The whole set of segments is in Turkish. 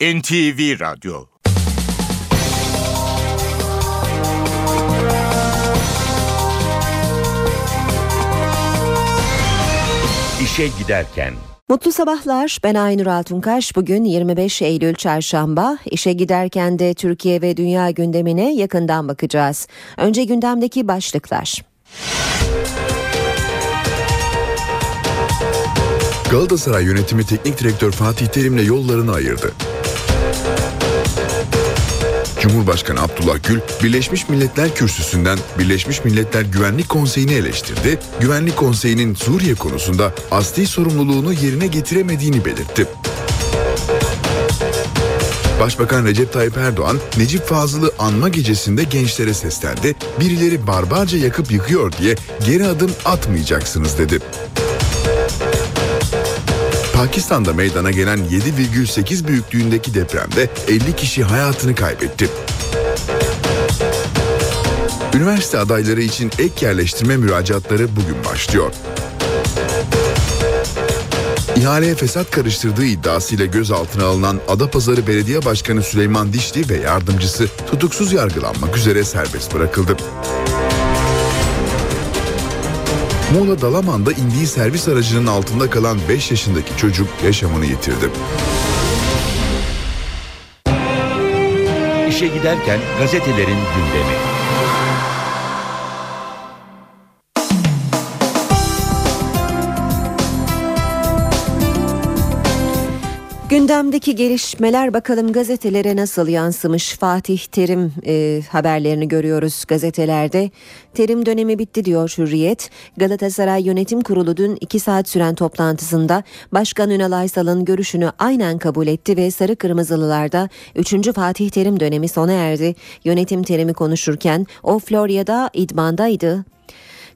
NTV Radyo İşe Giderken Mutlu sabahlar. Ben Aynur Altunkaş. Bugün 25 Eylül Çarşamba. İşe giderken de Türkiye ve dünya gündemine yakından bakacağız. Önce gündemdeki başlıklar. Galatasaray yönetimi teknik direktör Fatih Terim'le yollarını ayırdı. Cumhurbaşkanı Abdullah Gül, Birleşmiş Milletler Kürsüsü'nden Birleşmiş Milletler Güvenlik Konseyi'ni eleştirdi. Güvenlik Konseyi'nin Suriye konusunda asli sorumluluğunu yerine getiremediğini belirtti. Başbakan Recep Tayyip Erdoğan, Necip Fazıl'ı anma gecesinde gençlere seslendi. Birileri barbarca yakıp yıkıyor diye geri adım atmayacaksınız dedi. Pakistan'da meydana gelen 7,8 büyüklüğündeki depremde 50 kişi hayatını kaybetti. Üniversite adayları için ek yerleştirme müracaatları bugün başlıyor. İhaleye fesat karıştırdığı iddiasıyla gözaltına alınan Adapazarı Belediye Başkanı Süleyman Dişli ve yardımcısı tutuksuz yargılanmak üzere serbest bırakıldı. Muğla Dalaman'da indiği servis aracının altında kalan 5 yaşındaki çocuk yaşamını yitirdi. İşe giderken gazetelerin gündemi. Gündemdeki gelişmeler bakalım gazetelere nasıl yansımış Fatih Terim e, haberlerini görüyoruz gazetelerde. Terim dönemi bitti diyor Hürriyet. Galatasaray Yönetim Kurulu dün 2 saat süren toplantısında Başkan Ünal Aysal'ın görüşünü aynen kabul etti ve Sarı Kırmızılılarda 3. Fatih Terim dönemi sona erdi. Yönetim terimi konuşurken o Florya'da idmandaydı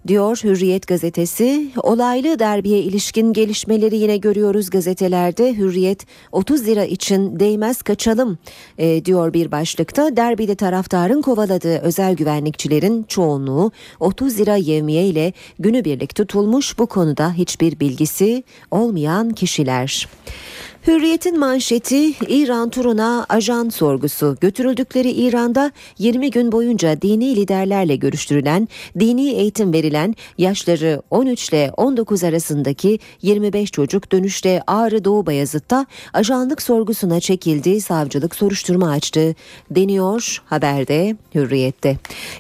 diyor Hürriyet gazetesi. Olaylı derbiye ilişkin gelişmeleri yine görüyoruz gazetelerde. Hürriyet 30 lira için değmez kaçalım e, diyor bir başlıkta. Derbide taraftarın kovaladığı özel güvenlikçilerin çoğunluğu 30 lira yevmiye ile günübirlik tutulmuş bu konuda hiçbir bilgisi olmayan kişiler. Hürriyet'in manşeti İran turuna ajan sorgusu. Götürüldükleri İran'da 20 gün boyunca dini liderlerle görüştürülen, dini eğitim verilen yaşları 13 ile 19 arasındaki 25 çocuk dönüşte Ağrı Doğu Bayazıt'ta ajanlık sorgusuna çekildi, savcılık soruşturma açtı deniyor haberde Hürriyet'te.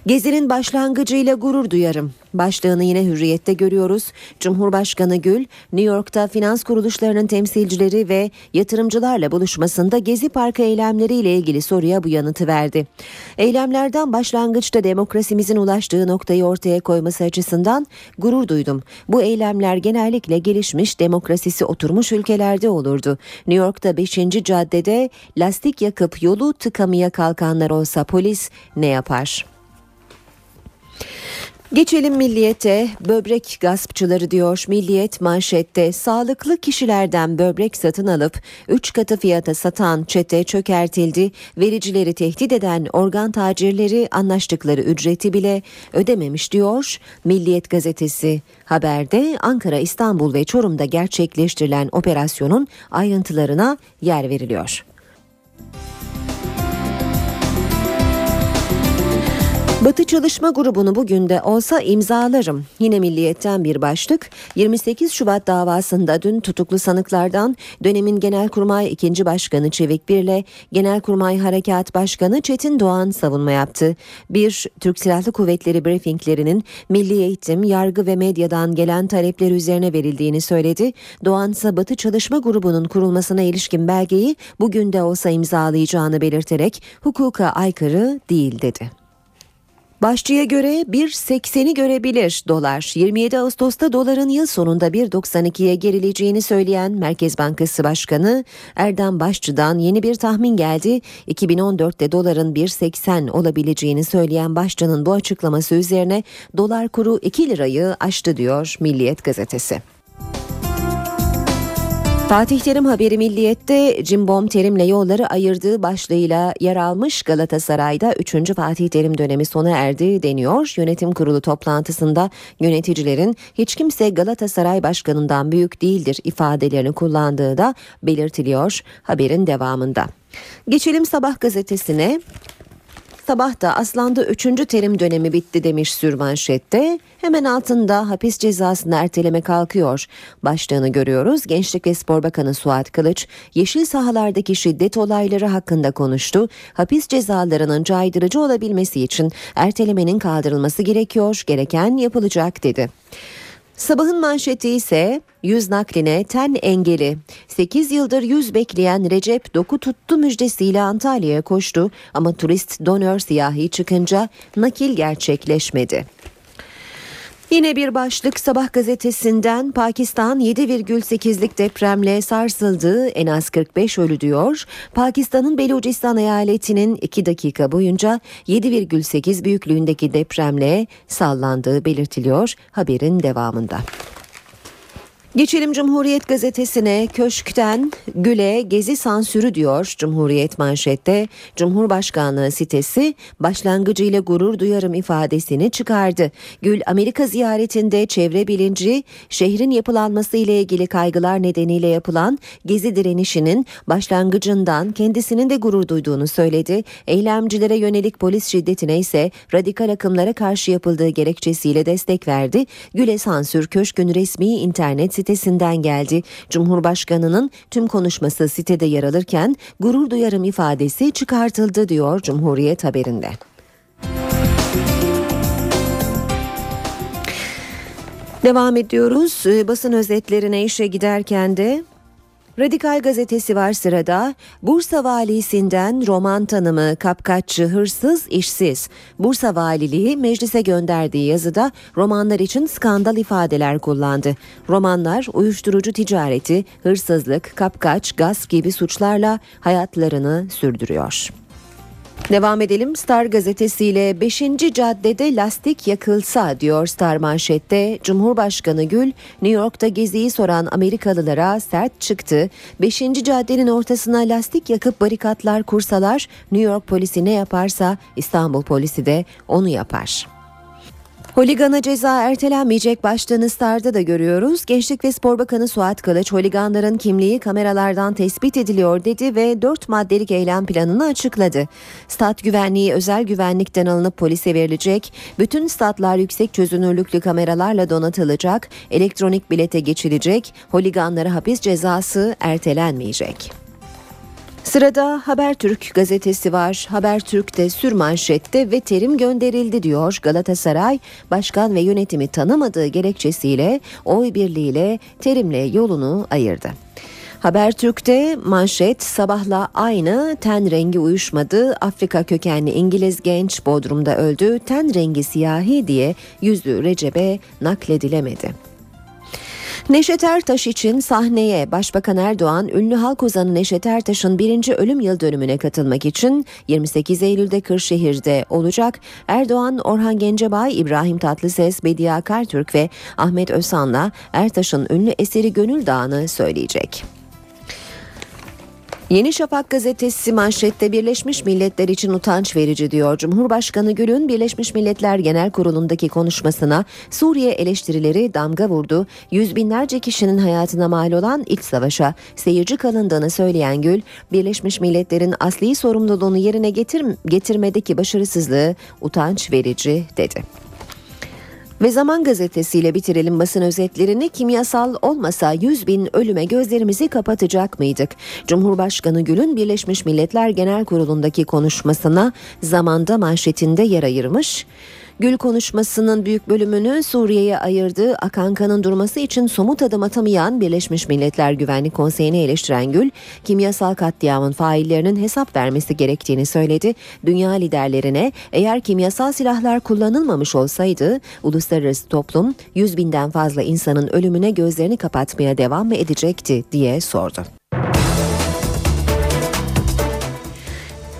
Gezinin başlangıcıyla gurur duyarım. Başlığını yine Hürriyet'te görüyoruz. Cumhurbaşkanı Gül, New York'ta finans kuruluşlarının temsilcileri ve yatırımcılarla buluşmasında Gezi Parkı eylemleriyle ilgili soruya bu yanıtı verdi. Eylemlerden başlangıçta demokrasimizin ulaştığı noktayı ortaya koyması açısından gurur duydum. Bu eylemler genellikle gelişmiş demokrasisi oturmuş ülkelerde olurdu. New York'ta 5. caddede lastik yakıp yolu tıkamaya kalkanlar olsa polis ne yapar? Geçelim milliyete. Böbrek gaspçıları diyor. Milliyet manşette sağlıklı kişilerden böbrek satın alıp 3 katı fiyata satan çete çökertildi. Vericileri tehdit eden organ tacirleri anlaştıkları ücreti bile ödememiş diyor Milliyet gazetesi. Haberde Ankara İstanbul ve Çorum'da gerçekleştirilen operasyonun ayrıntılarına yer veriliyor. Batı Çalışma Grubu'nu bugün de olsa imzalarım. Yine Milliyet'ten bir başlık. 28 Şubat davasında dün tutuklu sanıklardan dönemin Genelkurmay 2. Başkanı Çevik Birle Genelkurmay Harekat Başkanı Çetin Doğan savunma yaptı. Bir, Türk Silahlı Kuvvetleri briefinglerinin milli eğitim, yargı ve medyadan gelen talepler üzerine verildiğini söyledi. Doğan ise Batı Çalışma Grubu'nun kurulmasına ilişkin belgeyi bugün de olsa imzalayacağını belirterek hukuka aykırı değil dedi. Başçıya göre 1.80'i görebilir dolar. 27 Ağustos'ta doların yıl sonunda 1.92'ye gerileceğini söyleyen Merkez Bankası Başkanı Erdem Başçı'dan yeni bir tahmin geldi. 2014'te doların 1.80 olabileceğini söyleyen Başçı'nın bu açıklaması üzerine dolar kuru 2 lirayı aştı diyor Milliyet gazetesi. Fatih Terim haberi Milliyet'te Cimbom Terim'le yolları ayırdığı başlığıyla yer almış Galatasaray'da 3. Fatih Terim dönemi sona erdi deniyor. Yönetim kurulu toplantısında yöneticilerin hiç kimse Galatasaray başkanından büyük değildir ifadelerini kullandığı da belirtiliyor haberin devamında. Geçelim sabah gazetesine. Sabah da Aslan'da 3. terim dönemi bitti demiş sürmanşette. Hemen altında hapis cezasını erteleme kalkıyor. Başlığını görüyoruz. Gençlik ve Spor Bakanı Suat Kılıç, yeşil sahalardaki şiddet olayları hakkında konuştu. Hapis cezalarının caydırıcı olabilmesi için ertelemenin kaldırılması gerekiyor, gereken yapılacak dedi. Sabahın manşeti ise yüz nakline ten engeli. 8 yıldır yüz bekleyen Recep doku tuttu müjdesiyle Antalya'ya koştu ama turist donör siyahi çıkınca nakil gerçekleşmedi. Yine bir başlık Sabah gazetesinden Pakistan 7,8'lik depremle sarsıldı en az 45 ölü diyor. Pakistan'ın Belucistan eyaletinin 2 dakika boyunca 7,8 büyüklüğündeki depremle sallandığı belirtiliyor haberin devamında. Geçelim Cumhuriyet gazetesine köşkten güle gezi sansürü diyor Cumhuriyet manşette. Cumhurbaşkanlığı sitesi başlangıcıyla gurur duyarım ifadesini çıkardı. Gül Amerika ziyaretinde çevre bilinci şehrin yapılanması ile ilgili kaygılar nedeniyle yapılan gezi direnişinin başlangıcından kendisinin de gurur duyduğunu söyledi. Eylemcilere yönelik polis şiddetine ise radikal akımlara karşı yapıldığı gerekçesiyle destek verdi. Güle sansür köşkün resmi internet sitesinden geldi. Cumhurbaşkanının tüm konuşması sitede yer alırken gurur duyarım ifadesi çıkartıldı diyor Cumhuriyet haberinde. Devam ediyoruz. Ee, basın özetlerine işe giderken de Radikal gazetesi var sırada. Bursa valisinden roman tanımı kapkaççı hırsız işsiz. Bursa valiliği meclise gönderdiği yazıda romanlar için skandal ifadeler kullandı. Romanlar uyuşturucu ticareti, hırsızlık, kapkaç, gaz gibi suçlarla hayatlarını sürdürüyor. Devam edelim Star gazetesiyle 5. caddede lastik yakılsa diyor Star manşette. Cumhurbaşkanı Gül New York'ta geziyi soran Amerikalılara sert çıktı. 5. caddenin ortasına lastik yakıp barikatlar kursalar New York polisi ne yaparsa İstanbul polisi de onu yapar. Holigana ceza ertelenmeyecek başlığını Star'da da görüyoruz. Gençlik ve Spor Bakanı Suat Kılıç holiganların kimliği kameralardan tespit ediliyor dedi ve 4 maddelik eylem planını açıkladı. Stat güvenliği özel güvenlikten alınıp polise verilecek. Bütün statlar yüksek çözünürlüklü kameralarla donatılacak. Elektronik bilete geçilecek. Holiganlara hapis cezası ertelenmeyecek. Sırada Habertürk gazetesi var. Habertürk'te sürmanşette ve terim gönderildi diyor. Galatasaray başkan ve yönetimi tanımadığı gerekçesiyle oy birliğiyle terimle yolunu ayırdı. Habertürk'te manşet sabahla aynı ten rengi uyuşmadı. Afrika kökenli İngiliz genç Bodrum'da öldü. Ten rengi siyahi diye yüzü Recep'e nakledilemedi. Neşet Ertaş için sahneye Başbakan Erdoğan ünlü halk ozanı Neşet Ertaş'ın birinci ölüm yıl dönümüne katılmak için 28 Eylül'de Kırşehir'de olacak. Erdoğan, Orhan Gencebay, İbrahim Tatlıses, Bediye Akartürk ve Ahmet Özhan'la Ertaş'ın ünlü eseri Gönül Dağı'nı söyleyecek. Yeni Şafak gazetesi manşette Birleşmiş Milletler için utanç verici diyor. Cumhurbaşkanı Gül'ün Birleşmiş Milletler Genel Kurulu'ndaki konuşmasına Suriye eleştirileri damga vurdu. Yüz binlerce kişinin hayatına mal olan iç savaşa seyirci kalındığını söyleyen Gül, Birleşmiş Milletler'in asli sorumluluğunu yerine getir getirmedeki başarısızlığı utanç verici dedi. Ve Zaman gazetesiyle bitirelim basın özetlerini kimyasal olmasa 100 bin ölüme gözlerimizi kapatacak mıydık? Cumhurbaşkanı Gül'ün Birleşmiş Milletler Genel Kurulu'ndaki konuşmasına zamanda manşetinde yer ayırmış. Gül konuşmasının büyük bölümünü Suriye'ye ayırdığı Akanka'nın durması için somut adım atamayan Birleşmiş Milletler Güvenlik Konseyi'ni eleştiren Gül, kimyasal katliamın faillerinin hesap vermesi gerektiğini söyledi. Dünya liderlerine eğer kimyasal silahlar kullanılmamış olsaydı uluslararası toplum 100 binden fazla insanın ölümüne gözlerini kapatmaya devam mı edecekti diye sordu.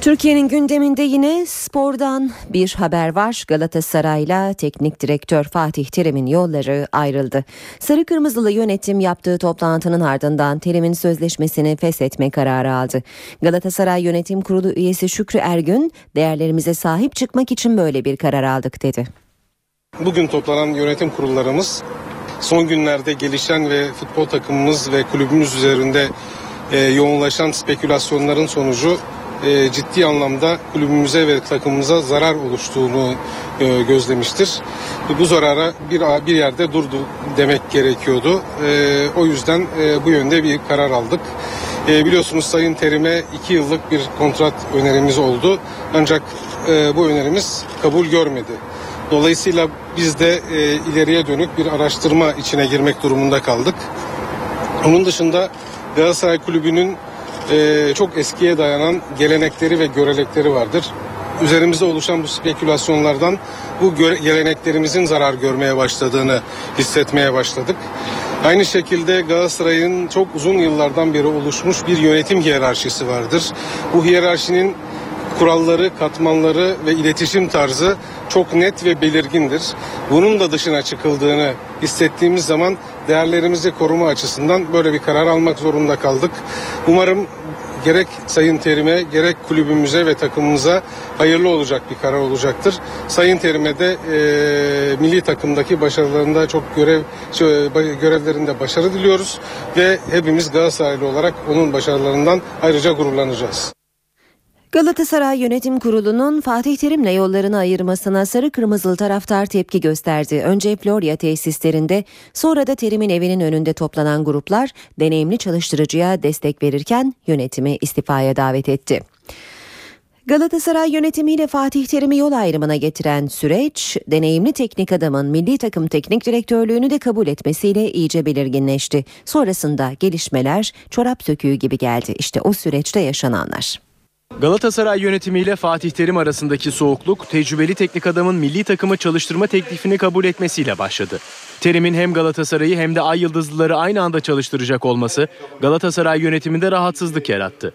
Türkiye'nin gündeminde yine spordan bir haber var. Galatasaray'la teknik direktör Fatih Terim'in yolları ayrıldı. Sarı Kırmızılı yönetim yaptığı toplantının ardından Terim'in sözleşmesini feshetme kararı aldı. Galatasaray Yönetim Kurulu üyesi Şükrü Ergün, değerlerimize sahip çıkmak için böyle bir karar aldık dedi. Bugün toplanan yönetim kurullarımız son günlerde gelişen ve futbol takımımız ve kulübümüz üzerinde e, yoğunlaşan spekülasyonların sonucu e, ciddi anlamda kulübümüze ve takımımıza zarar oluştuğunu e, gözlemiştir. Bu zarara bir bir yerde durdu demek gerekiyordu. E, o yüzden e, bu yönde bir karar aldık. E, biliyorsunuz Sayın Terim'e iki yıllık bir kontrat önerimiz oldu. Ancak e, bu önerimiz kabul görmedi. Dolayısıyla biz de e, ileriye dönük bir araştırma içine girmek durumunda kaldık. Onun dışında Galatasaray Kulübü'nün e, çok eskiye dayanan gelenekleri ve görenekleri vardır. Üzerimizde oluşan bu spekülasyonlardan bu geleneklerimizin zarar görmeye başladığını hissetmeye başladık. Aynı şekilde Galatasaray'ın çok uzun yıllardan beri oluşmuş bir yönetim hiyerarşisi vardır. Bu hiyerarşinin kuralları, katmanları ve iletişim tarzı çok net ve belirgindir. Bunun da dışına çıkıldığını hissettiğimiz zaman değerlerimizi koruma açısından böyle bir karar almak zorunda kaldık. Umarım gerek Sayın Terim'e gerek kulübümüze ve takımımıza hayırlı olacak bir karar olacaktır. Sayın Terim'e de e, milli takımdaki başarılarında çok görev görevlerinde başarı diliyoruz ve hepimiz Galatasaraylı olarak onun başarılarından ayrıca gururlanacağız. Galatasaray Yönetim Kurulu'nun Fatih Terim'le yollarını ayırmasına sarı kırmızılı taraftar tepki gösterdi. Önce Florya tesislerinde sonra da Terim'in evinin önünde toplanan gruplar deneyimli çalıştırıcıya destek verirken yönetimi istifaya davet etti. Galatasaray yönetimiyle Fatih Terim'i yol ayrımına getiren süreç, deneyimli teknik adamın milli takım teknik direktörlüğünü de kabul etmesiyle iyice belirginleşti. Sonrasında gelişmeler çorap söküğü gibi geldi. İşte o süreçte yaşananlar. Galatasaray yönetimiyle Fatih Terim arasındaki soğukluk tecrübeli teknik adamın milli takımı çalıştırma teklifini kabul etmesiyle başladı. Terim'in hem Galatasaray'ı hem de Ay Yıldızlıları aynı anda çalıştıracak olması Galatasaray yönetiminde rahatsızlık yarattı.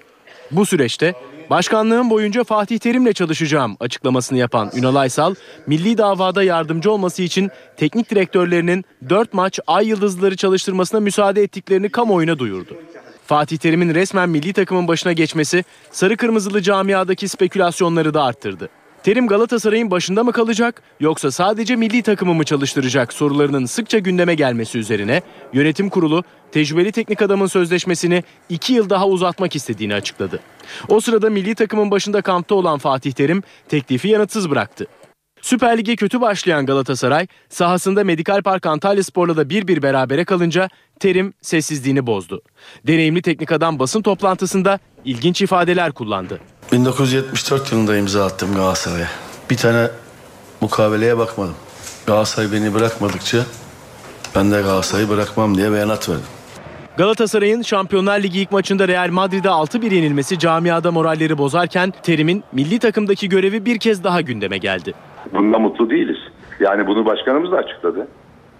Bu süreçte başkanlığım boyunca Fatih Terim'le çalışacağım açıklamasını yapan Ünal Aysal, milli davada yardımcı olması için teknik direktörlerinin 4 maç Ay Yıldızlıları çalıştırmasına müsaade ettiklerini kamuoyuna duyurdu. Fatih Terim'in resmen milli takımın başına geçmesi sarı kırmızılı camiadaki spekülasyonları da arttırdı. Terim Galatasaray'ın başında mı kalacak yoksa sadece milli takımı mı çalıştıracak sorularının sıkça gündeme gelmesi üzerine yönetim kurulu tecrübeli teknik adamın sözleşmesini 2 yıl daha uzatmak istediğini açıkladı. O sırada milli takımın başında kampta olan Fatih Terim teklifi yanıtsız bıraktı. Süper Lig'e kötü başlayan Galatasaray sahasında Medikal Park Antalya Spor'la da bir bir berabere kalınca Terim sessizliğini bozdu. Deneyimli teknik adam basın toplantısında ilginç ifadeler kullandı. 1974 yılında imza attım Galatasaray'a. Bir tane mukaveleye bakmadım. Galatasaray beni bırakmadıkça ben de Galatasaray'ı bırakmam diye beyanat verdim. Galatasaray'ın Şampiyonlar Ligi ilk maçında Real Madrid'e 6-1 yenilmesi camiada moralleri bozarken Terim'in milli takımdaki görevi bir kez daha gündeme geldi. Bundan mutlu değiliz. Yani bunu başkanımız da açıkladı.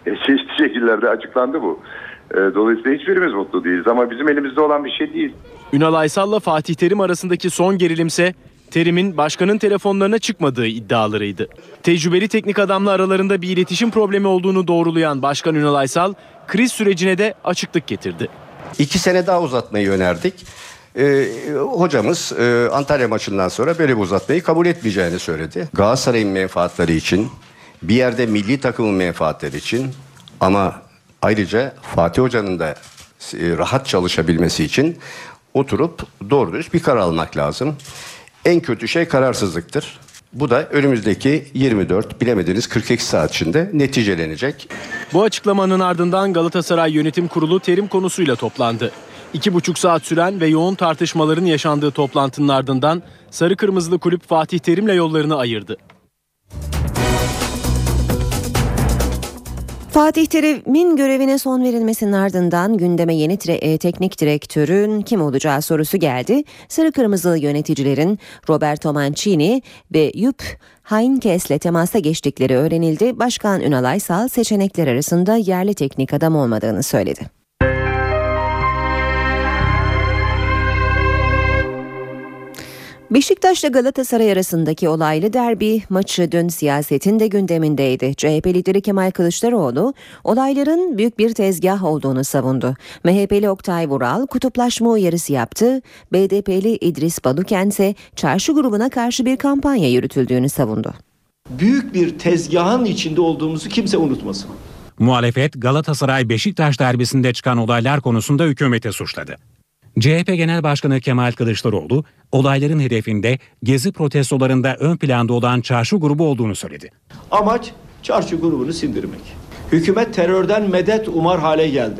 E, çeşitli şekillerde açıklandı bu. E, dolayısıyla hiçbirimiz mutlu değiliz ama bizim elimizde olan bir şey değil. Ünal Aysal'la Fatih Terim arasındaki son gerilimse Terim'in başkanın telefonlarına çıkmadığı iddialarıydı. Tecrübeli teknik adamla aralarında bir iletişim problemi olduğunu doğrulayan Başkan Ünal Aysal kriz sürecine de açıklık getirdi. İki sene daha uzatmayı önerdik. Ee, hocamız e, Antalya maçından sonra böyle bir uzatmayı kabul etmeyeceğini söyledi. Galatasaray'ın menfaatleri için, bir yerde milli takımın menfaatleri için ama ayrıca Fatih Hoca'nın da e, rahat çalışabilmesi için oturup doğru düz bir karar almak lazım. En kötü şey kararsızlıktır. Bu da önümüzdeki 24 bilemediniz 42 saat içinde neticelenecek. Bu açıklamanın ardından Galatasaray Yönetim Kurulu terim konusuyla toplandı. İki buçuk saat süren ve yoğun tartışmaların yaşandığı toplantının ardından Sarı Kırmızılı Kulüp Fatih Terim'le yollarını ayırdı. Fatih Terim'in görevine son verilmesinin ardından gündeme yeni tre- teknik direktörün kim olacağı sorusu geldi. Sarı Kırmızılı yöneticilerin Roberto Mancini ve Jupp Heynckes'le temasa geçtikleri öğrenildi. Başkan Ünal Aysal seçenekler arasında yerli teknik adam olmadığını söyledi. Beşiktaş'la Galatasaray arasındaki olaylı derbi maçı dün siyasetin de gündemindeydi. CHP lideri Kemal Kılıçdaroğlu olayların büyük bir tezgah olduğunu savundu. MHP'li Oktay Vural kutuplaşma uyarısı yaptı. BDP'li İdris Baluken ise çarşı grubuna karşı bir kampanya yürütüldüğünü savundu. Büyük bir tezgahın içinde olduğumuzu kimse unutmasın. Muhalefet Galatasaray Beşiktaş derbisinde çıkan olaylar konusunda hükümeti suçladı. CHP Genel Başkanı Kemal Kılıçdaroğlu olayların hedefinde gezi protestolarında ön planda olan çarşı grubu olduğunu söyledi. Amaç çarşı grubunu sindirmek. Hükümet terörden medet umar hale geldi.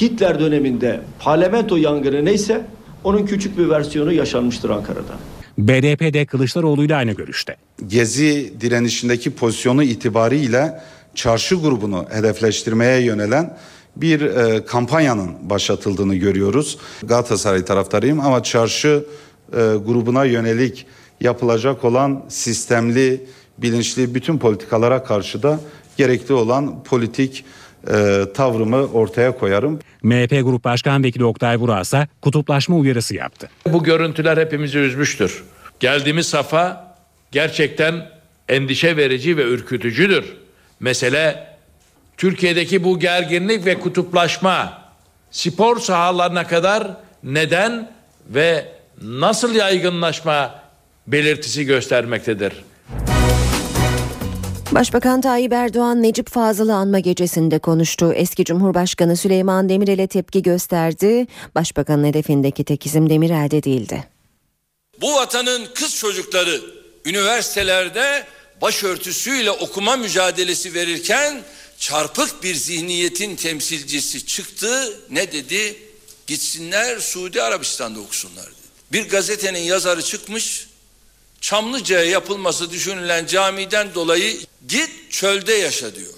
Hitler döneminde parlamento yangını neyse onun küçük bir versiyonu yaşanmıştır Ankara'da. BDP de Kılıçdaroğlu ile aynı görüşte. Gezi direnişindeki pozisyonu itibariyle çarşı grubunu hedefleştirmeye yönelen bir e, kampanyanın başlatıldığını görüyoruz. Galatasaray taraftarıyım ama çarşı e, grubuna yönelik yapılacak olan sistemli, bilinçli bütün politikalara karşı da gerekli olan politik e, tavrımı ortaya koyarım. MHP Grup Başkan Vekili Oktay Vural ise kutuplaşma uyarısı yaptı. Bu görüntüler hepimizi üzmüştür. Geldiğimiz safa gerçekten endişe verici ve ürkütücüdür. Mesele Türkiye'deki bu gerginlik ve kutuplaşma spor sahalarına kadar neden ve nasıl yaygınlaşma belirtisi göstermektedir. Başbakan Tayyip Erdoğan Necip Fazıl'ı anma gecesinde konuştu. Eski Cumhurbaşkanı Süleyman Demirel'e tepki gösterdi. Başbakanın hedefindeki tek isim Demirel'de değildi. Bu vatanın kız çocukları üniversitelerde başörtüsüyle okuma mücadelesi verirken çarpık bir zihniyetin temsilcisi çıktı. Ne dedi? Gitsinler Suudi Arabistan'da okusunlar dedi. Bir gazetenin yazarı çıkmış. Çamlıca'ya yapılması düşünülen camiden dolayı git çölde yaşa diyor.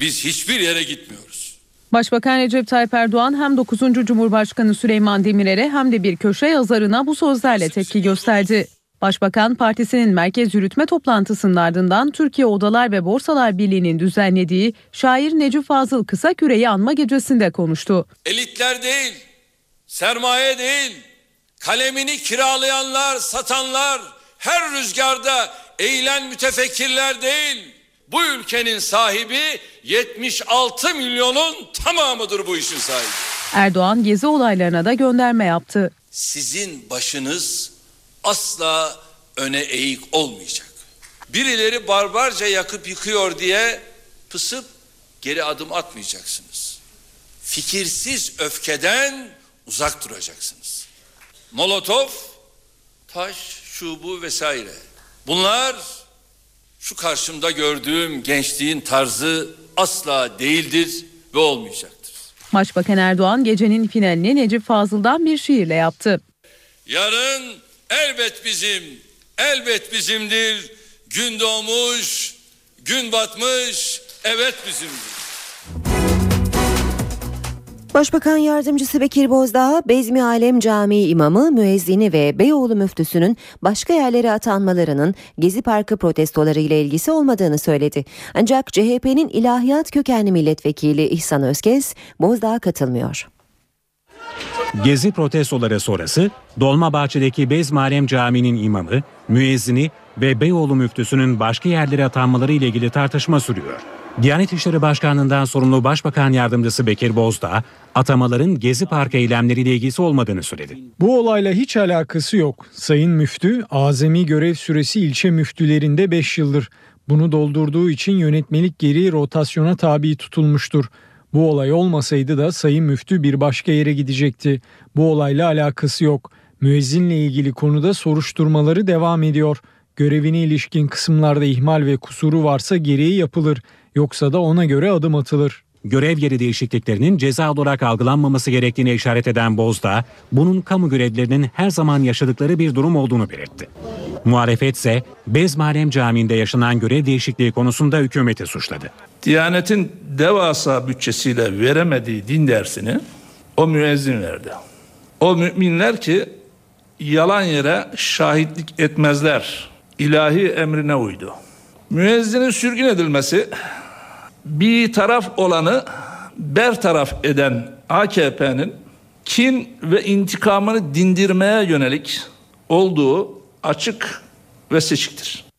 Biz hiçbir yere gitmiyoruz. Başbakan Recep Tayyip Erdoğan hem 9. Cumhurbaşkanı Süleyman Demirel'e hem de bir köşe yazarına bu sözlerle tepki gösterdi. Başbakan partisinin merkez yürütme toplantısının ardından Türkiye Odalar ve Borsalar Birliği'nin düzenlediği şair Necip Fazıl Kısaküre'yi anma gecesinde konuştu. Elitler değil, sermaye değil, kalemini kiralayanlar, satanlar, her rüzgarda eğilen mütefekkirler değil. Bu ülkenin sahibi 76 milyonun tamamıdır bu işin sahibi. Erdoğan gezi olaylarına da gönderme yaptı. Sizin başınız asla öne eğik olmayacak. Birileri barbarca yakıp yıkıyor diye pısıp geri adım atmayacaksınız. Fikirsiz öfkeden uzak duracaksınız. Molotov, taş, şu bu vesaire. Bunlar şu karşımda gördüğüm gençliğin tarzı asla değildir ve olmayacaktır. Başbakan Erdoğan gecenin finalini Necip Fazıl'dan bir şiirle yaptı. Yarın elbet bizim, elbet bizimdir. Gün doğmuş, gün batmış, evet bizimdir. Başbakan Yardımcısı Bekir Bozdağ, Bezmi Alem Camii imamı, müezzini ve Beyoğlu müftüsünün başka yerlere atanmalarının Gezi Parkı protestoları ile ilgisi olmadığını söyledi. Ancak CHP'nin ilahiyat kökenli milletvekili İhsan Özkez, Bozdağ'a katılmıyor. Gezi protestoları sonrası Dolmabahçe'deki Bezmalem Camii'nin imamı, müezzini ve Beyoğlu müftüsünün başka yerlere atanmaları ile ilgili tartışma sürüyor. Diyanet İşleri Başkanlığı'ndan sorumlu Başbakan Yardımcısı Bekir Bozdağ, atamaların Gezi Parkı eylemleriyle ilgisi olmadığını söyledi. Bu olayla hiç alakası yok. Sayın Müftü, azami görev süresi ilçe müftülerinde 5 yıldır. Bunu doldurduğu için yönetmelik geri rotasyona tabi tutulmuştur. Bu olay olmasaydı da Sayın Müftü bir başka yere gidecekti. Bu olayla alakası yok. Müezzinle ilgili konuda soruşturmaları devam ediyor. Görevine ilişkin kısımlarda ihmal ve kusuru varsa gereği yapılır. Yoksa da ona göre adım atılır. Görev yeri değişikliklerinin ceza olarak algılanmaması gerektiğine işaret eden Bozdağ, bunun kamu görevlilerinin her zaman yaşadıkları bir durum olduğunu belirtti. Muhalefet ise Bezmalem Camii'nde yaşanan görev değişikliği konusunda hükümeti suçladı. Diyanetin devasa bütçesiyle veremediği din dersini o müezzin verdi. O müminler ki yalan yere şahitlik etmezler. ilahi emrine uydu. Müezzinin sürgün edilmesi bir taraf olanı bertaraf eden AKP'nin kin ve intikamını dindirmeye yönelik olduğu açık ve seçiktir.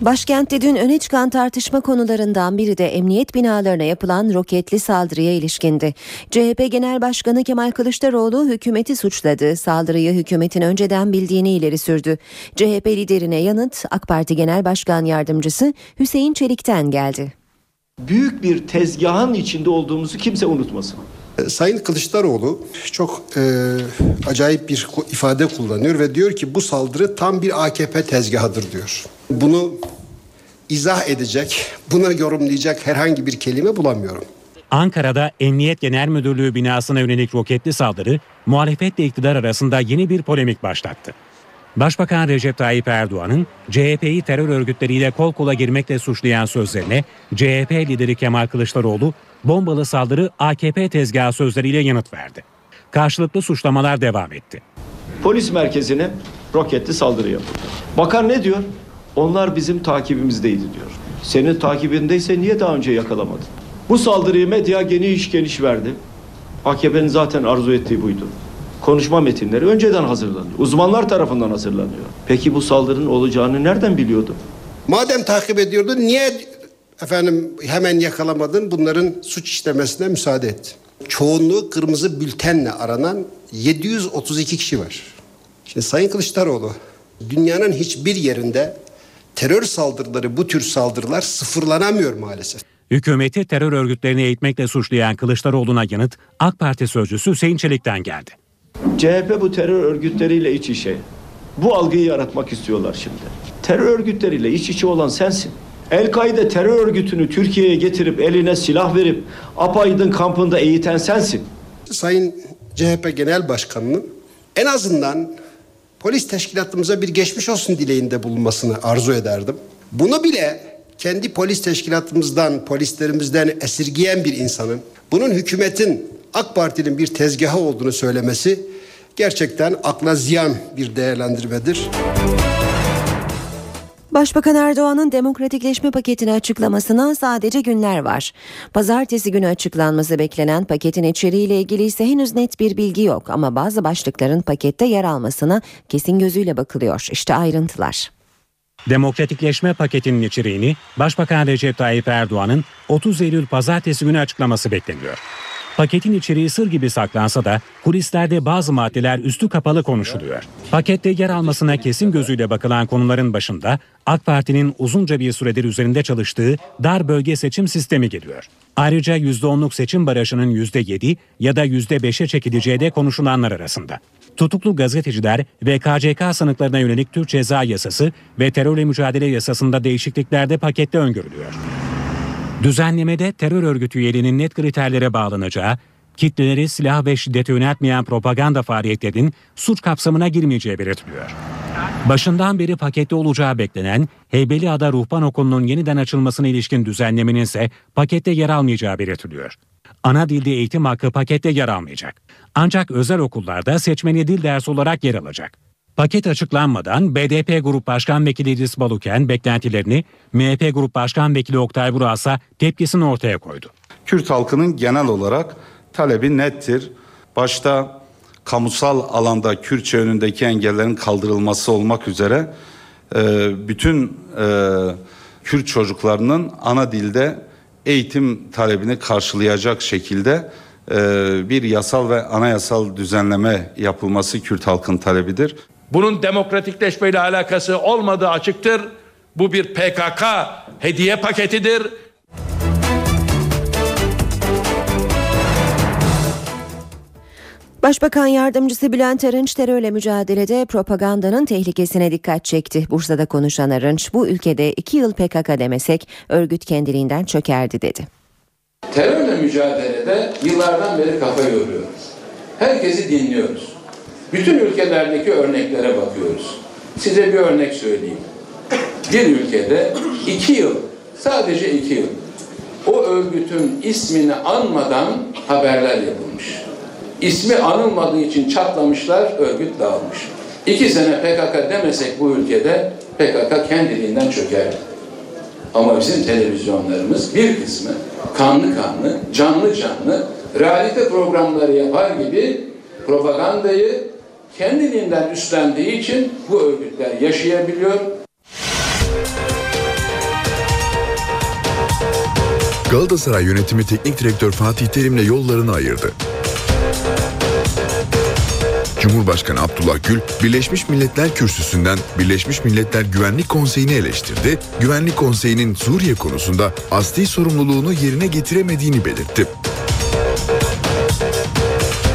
Başkentte dün öne çıkan tartışma konularından biri de emniyet binalarına yapılan roketli saldırıya ilişkindi. CHP Genel Başkanı Kemal Kılıçdaroğlu hükümeti suçladı. Saldırıyı hükümetin önceden bildiğini ileri sürdü. CHP liderine yanıt AK Parti Genel Başkan Yardımcısı Hüseyin Çelik'ten geldi. Büyük bir tezgahın içinde olduğumuzu kimse unutmasın. Sayın Kılıçdaroğlu çok e, acayip bir ifade kullanıyor ve diyor ki bu saldırı tam bir AKP tezgahıdır diyor. Bunu izah edecek, buna yorumlayacak herhangi bir kelime bulamıyorum. Ankara'da Emniyet Genel Müdürlüğü binasına yönelik roketli saldırı muhalefetle iktidar arasında yeni bir polemik başlattı. Başbakan Recep Tayyip Erdoğan'ın CHP'yi terör örgütleriyle kol kola girmekle suçlayan sözlerine CHP lideri Kemal Kılıçdaroğlu bombalı saldırı AKP tezgahı sözleriyle yanıt verdi. Karşılıklı suçlamalar devam etti. Polis merkezine roketli saldırı yapıldı. Bakan ne diyor? Onlar bizim takibimizdeydi diyor. Senin takibindeyse niye daha önce yakalamadın? Bu saldırıyı medya geniş geniş verdi. AKP'nin zaten arzu ettiği buydu. Konuşma metinleri önceden hazırlanıyor. Uzmanlar tarafından hazırlanıyor. Peki bu saldırının olacağını nereden biliyordu? Madem takip ediyordun niye efendim hemen yakalamadın bunların suç işlemesine müsaade et. Çoğunluğu kırmızı bültenle aranan 732 kişi var. Şimdi Sayın Kılıçdaroğlu dünyanın hiçbir yerinde terör saldırıları bu tür saldırılar sıfırlanamıyor maalesef. Hükümeti terör örgütlerini eğitmekle suçlayan Kılıçdaroğlu'na yanıt AK Parti sözcüsü Hüseyin Çelik'ten geldi. CHP bu terör örgütleriyle iç içe. Bu algıyı yaratmak istiyorlar şimdi. Terör örgütleriyle iç içe olan sensin. El-Kaide terör örgütünü Türkiye'ye getirip eline silah verip apaydın kampında eğiten sensin. Sayın CHP Genel Başkanı'nın en azından polis teşkilatımıza bir geçmiş olsun dileğinde bulunmasını arzu ederdim. Bunu bile kendi polis teşkilatımızdan, polislerimizden esirgiyen bir insanın bunun hükümetin AK Parti'nin bir tezgahı olduğunu söylemesi gerçekten akla ziyan bir değerlendirmedir. Başbakan Erdoğan'ın demokratikleşme paketini açıklamasına sadece günler var. Pazartesi günü açıklanması beklenen paketin içeriğiyle ilgili ise henüz net bir bilgi yok ama bazı başlıkların pakette yer almasına kesin gözüyle bakılıyor. İşte ayrıntılar. Demokratikleşme paketinin içeriğini Başbakan Recep Tayyip Erdoğan'ın 30 Eylül pazartesi günü açıklaması bekleniyor. Paketin içeriği sır gibi saklansa da kulislerde bazı maddeler üstü kapalı konuşuluyor. Pakette yer almasına kesin gözüyle bakılan konuların başında AK Parti'nin uzunca bir süredir üzerinde çalıştığı dar bölge seçim sistemi geliyor. Ayrıca %10'luk seçim barajının %7 ya da %5'e çekileceği de konuşulanlar arasında. Tutuklu gazeteciler ve KCK sanıklarına yönelik Türk Ceza Yasası ve terörle mücadele yasasında değişiklikler de pakette öngörülüyor. Düzenlemede terör örgütü üyeliğinin net kriterlere bağlanacağı, kitleleri silah ve şiddete yöneltmeyen propaganda faaliyetlerinin suç kapsamına girmeyeceği belirtiliyor. Başından beri pakette olacağı beklenen Heybeliada Ruhban Okulu'nun yeniden açılmasına ilişkin düzenlemenin ise pakette yer almayacağı belirtiliyor. Ana dilde eğitim hakkı pakette yer almayacak. Ancak özel okullarda seçmeni dil dersi olarak yer alacak. Paket açıklanmadan BDP Grup Başkan Vekili İdris Baluken beklentilerini, MHP Grup Başkan Vekili Oktay Burasa tepkisini ortaya koydu. Kürt halkının genel olarak talebi nettir. Başta kamusal alanda Kürtçe önündeki engellerin kaldırılması olmak üzere e, bütün e, Kürt çocuklarının ana dilde eğitim talebini karşılayacak şekilde e, bir yasal ve anayasal düzenleme yapılması Kürt halkın talebidir. Bunun demokratikleşmeyle alakası olmadığı açıktır. Bu bir PKK hediye paketidir. Başbakan Yardımcısı Bülent Arınç terörle mücadelede propagandanın tehlikesine dikkat çekti. Bursa'da konuşan Arınç bu ülkede iki yıl PKK demesek örgüt kendiliğinden çökerdi dedi. Terörle mücadelede yıllardan beri kafa yoruyoruz. Herkesi dinliyoruz. Bütün ülkelerdeki örneklere bakıyoruz. Size bir örnek söyleyeyim. Bir ülkede iki yıl, sadece iki yıl o örgütün ismini anmadan haberler yapılmış. İsmi anılmadığı için çatlamışlar, örgüt dağılmış. İki sene PKK demesek bu ülkede PKK kendiliğinden çöker. Ama bizim televizyonlarımız bir kısmı kanlı kanlı, canlı canlı realite programları yapar gibi propagandayı kendiliğinden üstlendiği için bu örgütler yaşayabiliyor. Galatasaray yönetimi teknik direktör Fatih Terim'le yollarını ayırdı. Cumhurbaşkanı Abdullah Gül, Birleşmiş Milletler Kürsüsü'nden Birleşmiş Milletler Güvenlik Konseyi'ni eleştirdi, Güvenlik Konseyi'nin Suriye konusunda asli sorumluluğunu yerine getiremediğini belirtti.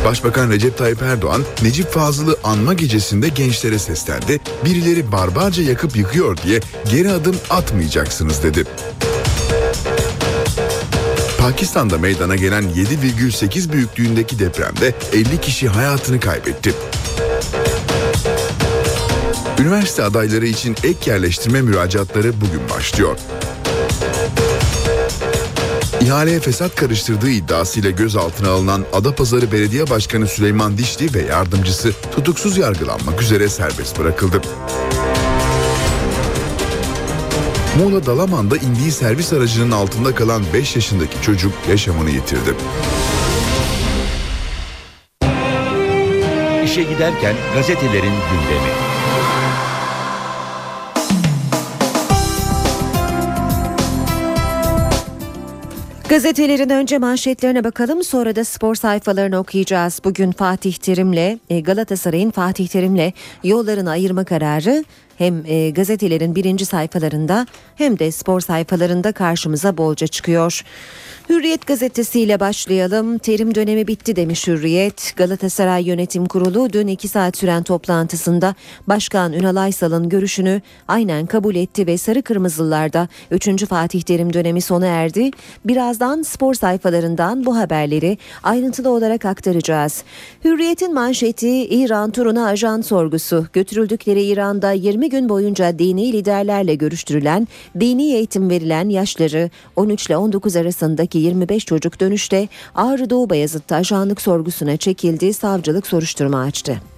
Başbakan Recep Tayyip Erdoğan, Necip Fazıl'ı anma gecesinde gençlere seslendi, birileri barbarca yakıp yıkıyor diye geri adım atmayacaksınız dedi. Pakistan'da meydana gelen 7,8 büyüklüğündeki depremde 50 kişi hayatını kaybetti. Üniversite adayları için ek yerleştirme müracaatları bugün başlıyor. İhaleye fesat karıştırdığı iddiasıyla gözaltına alınan Adapazarı Belediye Başkanı Süleyman Dişli ve yardımcısı tutuksuz yargılanmak üzere serbest bırakıldı. Muğla Dalaman'da indiği servis aracının altında kalan 5 yaşındaki çocuk yaşamını yitirdi. İşe giderken gazetelerin gündemi. Gazetelerin önce manşetlerine bakalım sonra da spor sayfalarını okuyacağız. Bugün Fatih Terim'le e, Galatasaray'ın Fatih Terim'le yollarını ayırma kararı hem e, gazetelerin birinci sayfalarında hem de spor sayfalarında karşımıza bolca çıkıyor. Hürriyet gazetesiyle başlayalım. Terim dönemi bitti demiş Hürriyet. Galatasaray Yönetim Kurulu dün iki saat süren toplantısında Başkan Ünal Aysal'ın görüşünü aynen kabul etti ve Sarı Kırmızılılarda 3. Fatih Terim dönemi sona erdi. Birazdan spor sayfalarından bu haberleri ayrıntılı olarak aktaracağız. Hürriyet'in manşeti İran turuna ajan sorgusu. Götürüldükleri İran'da 20 gün boyunca dini liderlerle görüştürülen, dini eğitim verilen yaşları 13 ile 19 arasındaki 25 çocuk dönüşte Ağrı Doğu Bayazıt'ta ajanlık sorgusuna çekildi, savcılık soruşturma açtı.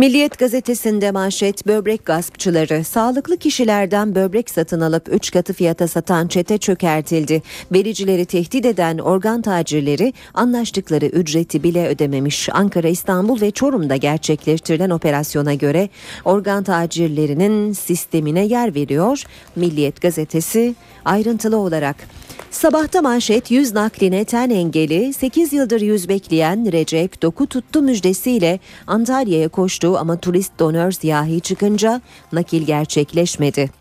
Milliyet gazetesinde manşet böbrek gaspçıları sağlıklı kişilerden böbrek satın alıp 3 katı fiyata satan çete çökertildi. Vericileri tehdit eden organ tacirleri anlaştıkları ücreti bile ödememiş. Ankara, İstanbul ve Çorum'da gerçekleştirilen operasyona göre organ tacirlerinin sistemine yer veriyor. Milliyet gazetesi ayrıntılı olarak. Sabahta manşet yüz nakline ten engeli 8 yıldır yüz bekleyen Recep doku tuttu müjdesiyle Antalya'ya koştu ama turist donör siyahi çıkınca nakil gerçekleşmedi.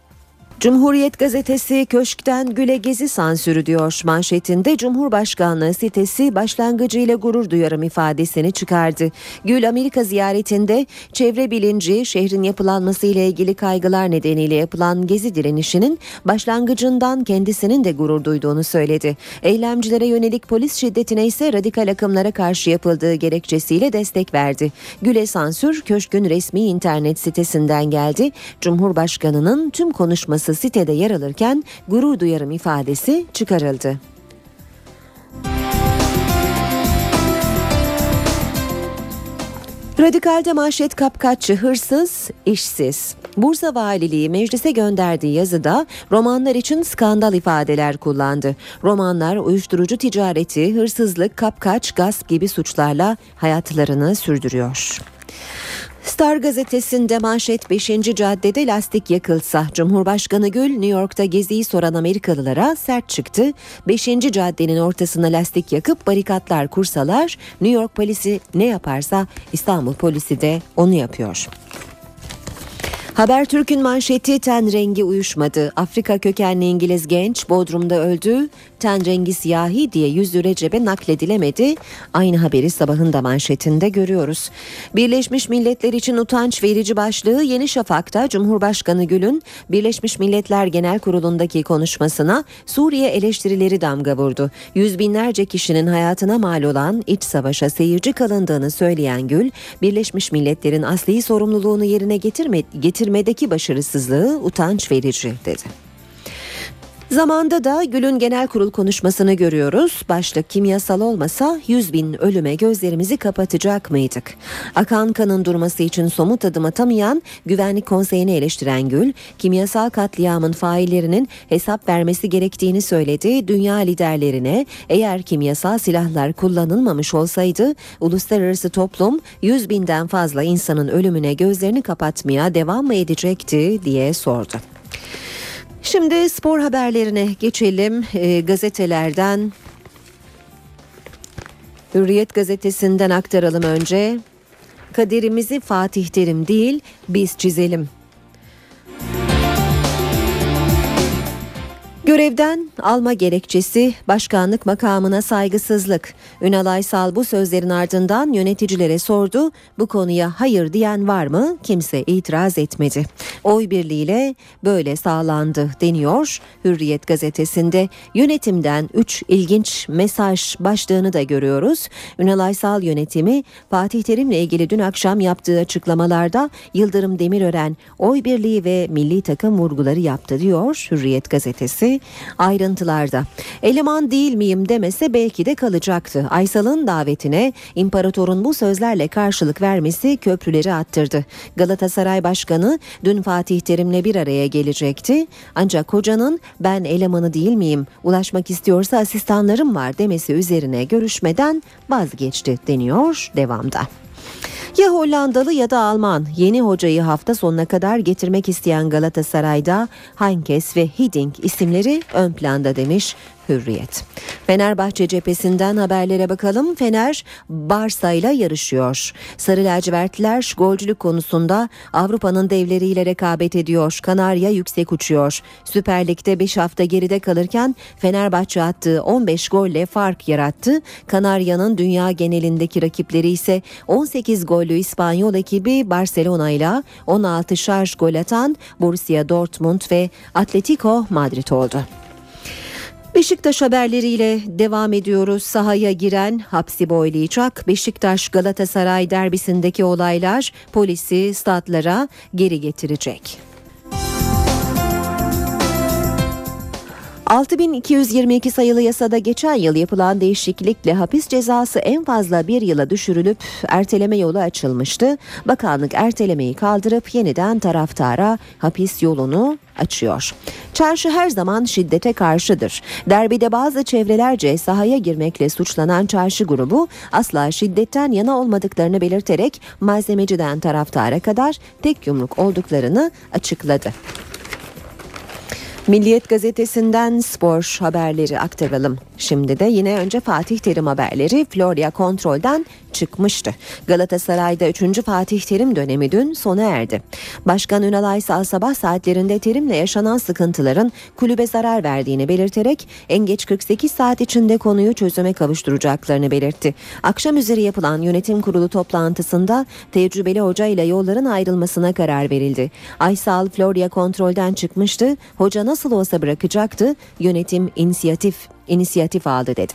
Cumhuriyet gazetesi köşkten güle gezi sansürü diyor manşetinde Cumhurbaşkanlığı sitesi başlangıcıyla gurur duyarım ifadesini çıkardı. Gül Amerika ziyaretinde çevre bilinci şehrin yapılanması ile ilgili kaygılar nedeniyle yapılan gezi direnişinin başlangıcından kendisinin de gurur duyduğunu söyledi. Eylemcilere yönelik polis şiddetine ise radikal akımlara karşı yapıldığı gerekçesiyle destek verdi. Güle sansür köşkün resmi internet sitesinden geldi. Cumhurbaşkanının tüm konuşması sitede yer alırken gurur duyarım ifadesi çıkarıldı. Radikal'de manşet kapkaççı hırsız, işsiz. Bursa Valiliği meclise gönderdiği yazıda romanlar için skandal ifadeler kullandı. Romanlar uyuşturucu ticareti, hırsızlık, kapkaç, gasp gibi suçlarla hayatlarını sürdürüyor. Star gazetesinde manşet 5. caddede lastik yakılsa Cumhurbaşkanı Gül New York'ta geziyi soran Amerikalılara sert çıktı. 5. caddenin ortasına lastik yakıp barikatlar kursalar New York polisi ne yaparsa İstanbul polisi de onu yapıyor. Habertürk'ün manşeti ten rengi uyuşmadı. Afrika kökenli İngiliz genç Bodrum'da öldü. Ten rengi siyahi diye yüzü Recep'e nakledilemedi. Aynı haberi sabahın da manşetinde görüyoruz. Birleşmiş Milletler için utanç verici başlığı Yeni Şafak'ta Cumhurbaşkanı Gül'ün Birleşmiş Milletler Genel Kurulu'ndaki konuşmasına Suriye eleştirileri damga vurdu. Yüz binlerce kişinin hayatına mal olan iç savaşa seyirci kalındığını söyleyen Gül, Birleşmiş Milletler'in asli sorumluluğunu yerine getirme, getirmedeki başarısızlığı utanç verici dedi. Zamanda da Gül'ün genel kurul konuşmasını görüyoruz. Başlık kimyasal olmasa 100 bin ölüme gözlerimizi kapatacak mıydık? Akan kanın durması için somut adım atamayan Güvenlik Konseyi'ni eleştiren Gül, kimyasal katliamın faillerinin hesap vermesi gerektiğini söyledi. Dünya liderlerine eğer kimyasal silahlar kullanılmamış olsaydı uluslararası toplum 100 binden fazla insanın ölümüne gözlerini kapatmaya devam mı edecekti diye sordu. Şimdi spor haberlerine geçelim. E, gazetelerden Hürriyet gazetesinden aktaralım önce. Kaderimizi Fatih Terim değil biz çizelim. Görevden alma gerekçesi başkanlık makamına saygısızlık. Ünal Aysal bu sözlerin ardından yöneticilere sordu. Bu konuya hayır diyen var mı? Kimse itiraz etmedi. Oy birliğiyle böyle sağlandı deniyor. Hürriyet gazetesinde yönetimden 3 ilginç mesaj başlığını da görüyoruz. Ünal Aysal yönetimi Fatih Terim'le ilgili dün akşam yaptığı açıklamalarda Yıldırım Demirören oy birliği ve milli takım vurguları yaptı diyor Hürriyet gazetesi ayrıntılarda. Eleman değil miyim demese belki de kalacaktı. Aysal'ın davetine imparatorun bu sözlerle karşılık vermesi köprüleri attırdı. Galatasaray Başkanı dün Fatih Terim'le bir araya gelecekti. Ancak hocanın ben elemanı değil miyim ulaşmak istiyorsa asistanlarım var demesi üzerine görüşmeden vazgeçti deniyor devamda. Ya Hollandalı ya da Alman. Yeni hocayı hafta sonuna kadar getirmek isteyen Galatasaray'da Heinkes ve Hiddink isimleri ön planda demiş Hürriyet. Fenerbahçe cephesinden haberlere bakalım. Fener Barça ile yarışıyor. Sarı lacivertliler golcülük konusunda Avrupa'nın devleriyle rekabet ediyor. Kanarya yüksek uçuyor. Süper Lig'de 5 hafta geride kalırken Fenerbahçe attığı 15 golle fark yarattı. Kanarya'nın dünya genelindeki rakipleri ise 18 gollü İspanyol ekibi Barcelona ile 16 şarj gol atan Borussia Dortmund ve Atletico Madrid oldu. Beşiktaş haberleriyle devam ediyoruz. Sahaya giren hapsi boylayacak. Beşiktaş Galatasaray derbisindeki olaylar polisi statlara geri getirecek. 6222 sayılı yasada geçen yıl yapılan değişiklikle hapis cezası en fazla bir yıla düşürülüp erteleme yolu açılmıştı. Bakanlık ertelemeyi kaldırıp yeniden taraftara hapis yolunu açıyor. Çarşı her zaman şiddete karşıdır. Derbide bazı çevrelerce sahaya girmekle suçlanan çarşı grubu asla şiddetten yana olmadıklarını belirterek malzemeciden taraftara kadar tek yumruk olduklarını açıkladı. Milliyet gazetesinden spor haberleri aktaralım. Şimdi de yine önce Fatih Terim haberleri Florya kontrolden çıkmıştı. Galatasaray'da 3. Fatih Terim dönemi dün sona erdi. Başkan Ünal Aysal sabah saatlerinde Terim'le yaşanan sıkıntıların kulübe zarar verdiğini belirterek en geç 48 saat içinde konuyu çözüme kavuşturacaklarını belirtti. Akşam üzeri yapılan yönetim kurulu toplantısında tecrübeli hoca ile yolların ayrılmasına karar verildi. Aysal Florya kontrolden çıkmıştı. Hoca nasıl olsa bırakacaktı. Yönetim inisiyatif inisiyatif aldı dedi.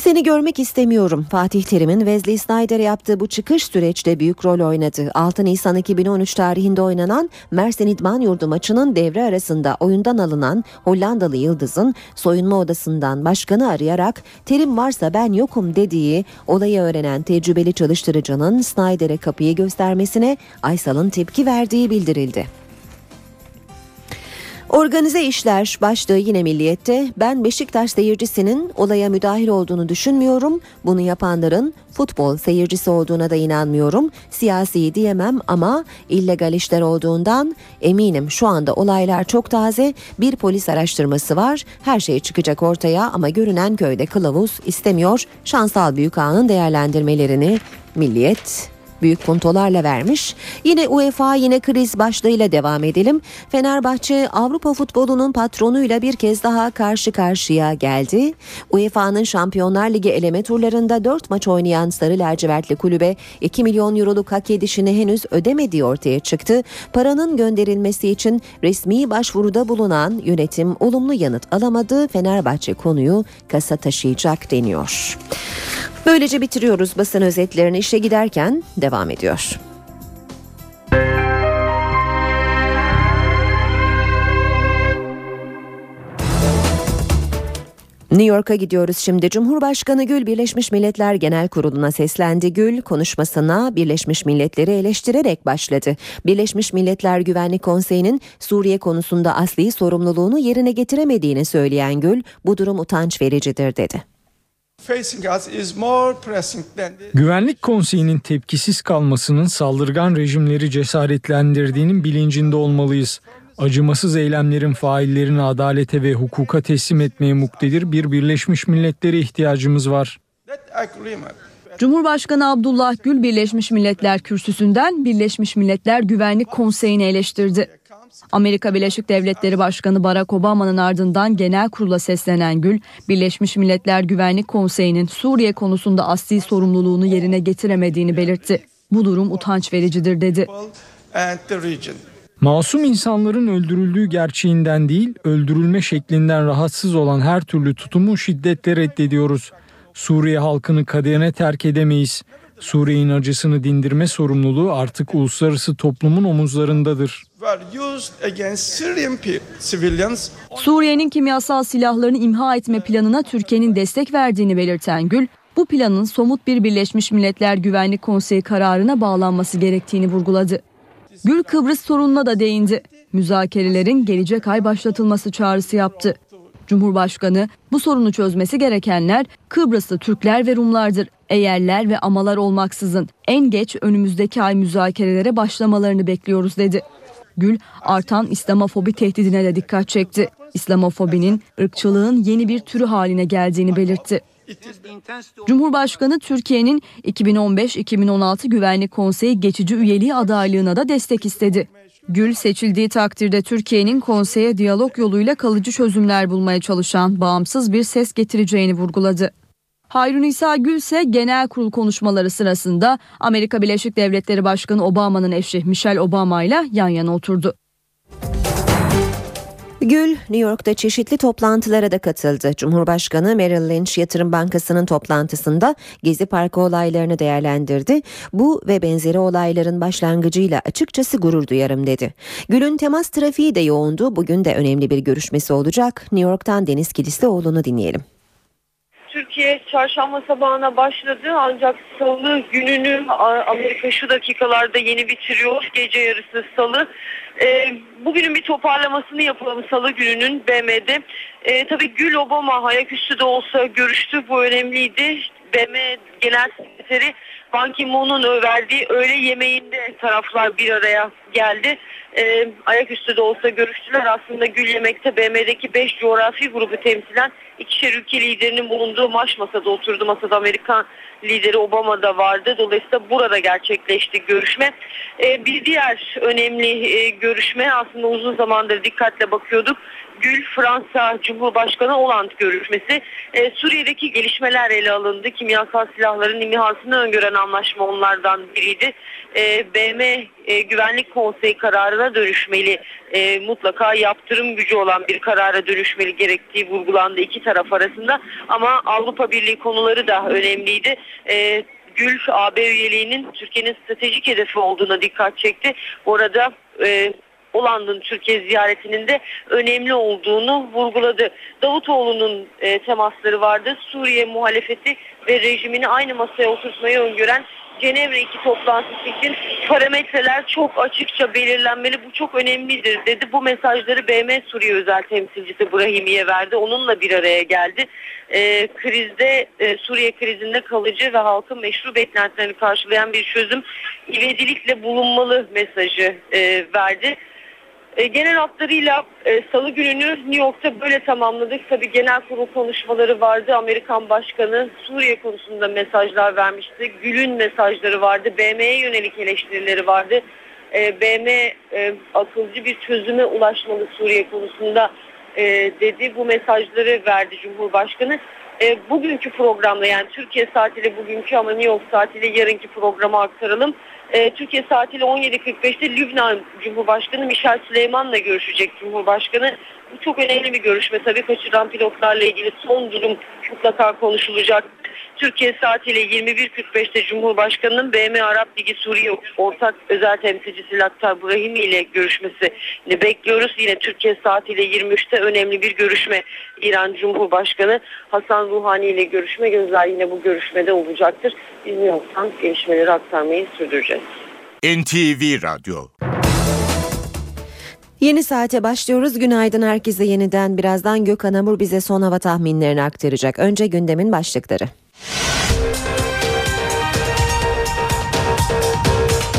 Seni görmek istemiyorum. Fatih Terim'in Wesley Snyder'e yaptığı bu çıkış süreçte büyük rol oynadı. 6 Nisan 2013 tarihinde oynanan Mersin İdman Yurdu maçının devre arasında oyundan alınan Hollandalı Yıldız'ın soyunma odasından başkanı arayarak Terim varsa ben yokum dediği olayı öğrenen tecrübeli çalıştırıcının Snyder'e kapıyı göstermesine Aysal'ın tepki verdiği bildirildi. Organize işler başlığı yine milliyette. Ben Beşiktaş seyircisinin olaya müdahil olduğunu düşünmüyorum. Bunu yapanların futbol seyircisi olduğuna da inanmıyorum. Siyasi diyemem ama illegal işler olduğundan eminim şu anda olaylar çok taze. Bir polis araştırması var. Her şey çıkacak ortaya ama görünen köyde kılavuz istemiyor. Şansal Büyük Ağa'nın değerlendirmelerini Milliyet büyük puntolarla vermiş. Yine UEFA yine kriz başlığıyla devam edelim. Fenerbahçe Avrupa futbolunun patronuyla bir kez daha karşı karşıya geldi. UEFA'nın Şampiyonlar Ligi eleme turlarında 4 maç oynayan Sarı Lacivertli kulübe 2 milyon euroluk hak edişini henüz ödemediği ortaya çıktı. Paranın gönderilmesi için resmi başvuruda bulunan yönetim olumlu yanıt alamadı. Fenerbahçe konuyu kasa taşıyacak deniyor. Böylece bitiriyoruz basın özetlerini işe giderken devam ediyor. New York'a gidiyoruz şimdi. Cumhurbaşkanı Gül Birleşmiş Milletler Genel Kurulu'na seslendi. Gül konuşmasına Birleşmiş Milletleri eleştirerek başladı. Birleşmiş Milletler Güvenlik Konseyi'nin Suriye konusunda asli sorumluluğunu yerine getiremediğini söyleyen Gül, bu durum utanç vericidir dedi. Güvenlik Konseyi'nin tepkisiz kalmasının saldırgan rejimleri cesaretlendirdiğinin bilincinde olmalıyız. Acımasız eylemlerin faillerini adalete ve hukuka teslim etmeye muktedir bir Birleşmiş Milletler'e ihtiyacımız var. Cumhurbaşkanı Abdullah Gül Birleşmiş Milletler kürsüsünden Birleşmiş Milletler Güvenlik Konseyi'ni eleştirdi. Amerika Birleşik Devletleri Başkanı Barack Obama'nın ardından genel kurula seslenen Gül, Birleşmiş Milletler Güvenlik Konseyi'nin Suriye konusunda asli sorumluluğunu yerine getiremediğini belirtti. Bu durum utanç vericidir dedi. Masum insanların öldürüldüğü gerçeğinden değil, öldürülme şeklinden rahatsız olan her türlü tutumu şiddetle reddediyoruz. Suriye halkını kaderine terk edemeyiz. Suriye'nin acısını dindirme sorumluluğu artık uluslararası toplumun omuzlarındadır. Suriye'nin kimyasal silahlarını imha etme planına Türkiye'nin destek verdiğini belirten Gül, bu planın somut bir Birleşmiş Milletler Güvenlik Konseyi kararına bağlanması gerektiğini vurguladı. Gül Kıbrıs sorununa da değindi. Müzakerelerin gelecek ay başlatılması çağrısı yaptı. Cumhurbaşkanı bu sorunu çözmesi gerekenler Kıbrıslı Türkler ve Rumlardır. Eğerler ve amalar olmaksızın en geç önümüzdeki ay müzakerelere başlamalarını bekliyoruz dedi. Gül artan İslamofobi tehdidine de dikkat çekti. İslamofobinin ırkçılığın yeni bir türü haline geldiğini belirtti. Cumhurbaşkanı Türkiye'nin 2015-2016 Güvenlik Konseyi geçici üyeliği adaylığına da destek istedi. Gül seçildiği takdirde Türkiye'nin konseye diyalog yoluyla kalıcı çözümler bulmaya çalışan bağımsız bir ses getireceğini vurguladı. Hayrun İsa Gül ise genel kurul konuşmaları sırasında Amerika Birleşik Devletleri Başkanı Obama'nın eşi Michelle Obama ile yan yana oturdu. Gül, New York'ta çeşitli toplantılara da katıldı. Cumhurbaşkanı Merrill Lynch Yatırım Bankası'nın toplantısında Gezi Parkı olaylarını değerlendirdi. Bu ve benzeri olayların başlangıcıyla açıkçası gurur duyarım dedi. Gül'ün temas trafiği de yoğundu. Bugün de önemli bir görüşmesi olacak. New York'tan Deniz Kilislioğlu'nu dinleyelim. Türkiye çarşamba sabahına başladı ancak salı gününü Amerika şu dakikalarda yeni bitiriyor. Gece yarısı salı. E, bugünün bir toparlamasını yapalım salı gününün BM'de. E, tabii Gül Obama ayaküstü de olsa görüştü. Bu önemliydi. BM Genel Sekreteri Ban Ki-moon'un verdiği öğle yemeğinde taraflar bir araya geldi. E, ayaküstü de olsa görüştüler. Aslında Gül Yemek'te BM'deki 5 coğrafi grubu temsilen ikişer ülke liderinin bulunduğu maş masada oturdu. Masada Amerikan lideri Obama da vardı. Dolayısıyla burada gerçekleşti görüşme. E, bir diğer önemli e, görüşme aslında uzun zamandır dikkatle bakıyorduk. Gül Fransa Cumhurbaşkanı Hollande görüşmesi. E, Suriye'deki gelişmeler ele alındı. Kimyasal silahların imhasını öngören anlaşma onlardan biriydi. E, BM e, Güvenlik Konseyi kararına dönüşmeli. E, mutlaka yaptırım gücü olan bir karara dönüşmeli gerektiği vurgulandı iki taraf arasında. Ama Avrupa Birliği konuları da önemliydi. E, Gül AB üyeliğinin Türkiye'nin stratejik hedefi olduğuna dikkat çekti. Orada e, Hollanda'nın Türkiye ziyaretinin de önemli olduğunu vurguladı. Davutoğlu'nun e, temasları vardı. Suriye muhalefeti ve rejimini aynı masaya oturtmayı öngören Cenevre 2 toplantısı için parametreler çok açıkça belirlenmeli. Bu çok önemlidir dedi. Bu mesajları BM Suriye özel temsilcisi Brahimiye verdi. Onunla bir araya geldi. E, krizde e, Suriye krizinde kalıcı ve halkın meşru beklentilerini karşılayan bir çözüm ivedilikle bulunmalı mesajı e, verdi. E, genel hatlarıyla e, salı gününü New York'ta böyle tamamladık. Tabi genel kurul konuşmaları vardı. Amerikan Başkanı Suriye konusunda mesajlar vermişti. Gül'ün mesajları vardı. BM'ye yönelik eleştirileri vardı. E, BM e, akılcı bir çözüme ulaşmalı Suriye konusunda e, dedi. Bu mesajları verdi Cumhurbaşkanı. E, bugünkü programda yani Türkiye saatiyle bugünkü ama New York saatiyle yarınki programa aktaralım. E, Türkiye saatiyle 17.45'te Lübnan Cumhurbaşkanı Michel Süleyman'la görüşecek Cumhurbaşkanı. Bu çok önemli bir görüşme tabii kaçıran pilotlarla ilgili son durum mutlaka konuşulacak. Türkiye saatiyle 21.45'te Cumhurbaşkanı'nın BM Arap Ligi Suriye ortak özel temsilcisi Laktar Brahimi ile görüşmesini bekliyoruz. Yine Türkiye saatiyle 23'te önemli bir görüşme İran Cumhurbaşkanı Hasan Ruhani ile görüşme gözler yine bu görüşmede olacaktır. Biz New York'tan gelişmeleri aktarmayı sürdüreceğiz. NTV Radyo Yeni saate başlıyoruz. Günaydın herkese yeniden. Birazdan Gökhan Amur bize son hava tahminlerini aktaracak. Önce gündemin başlıkları.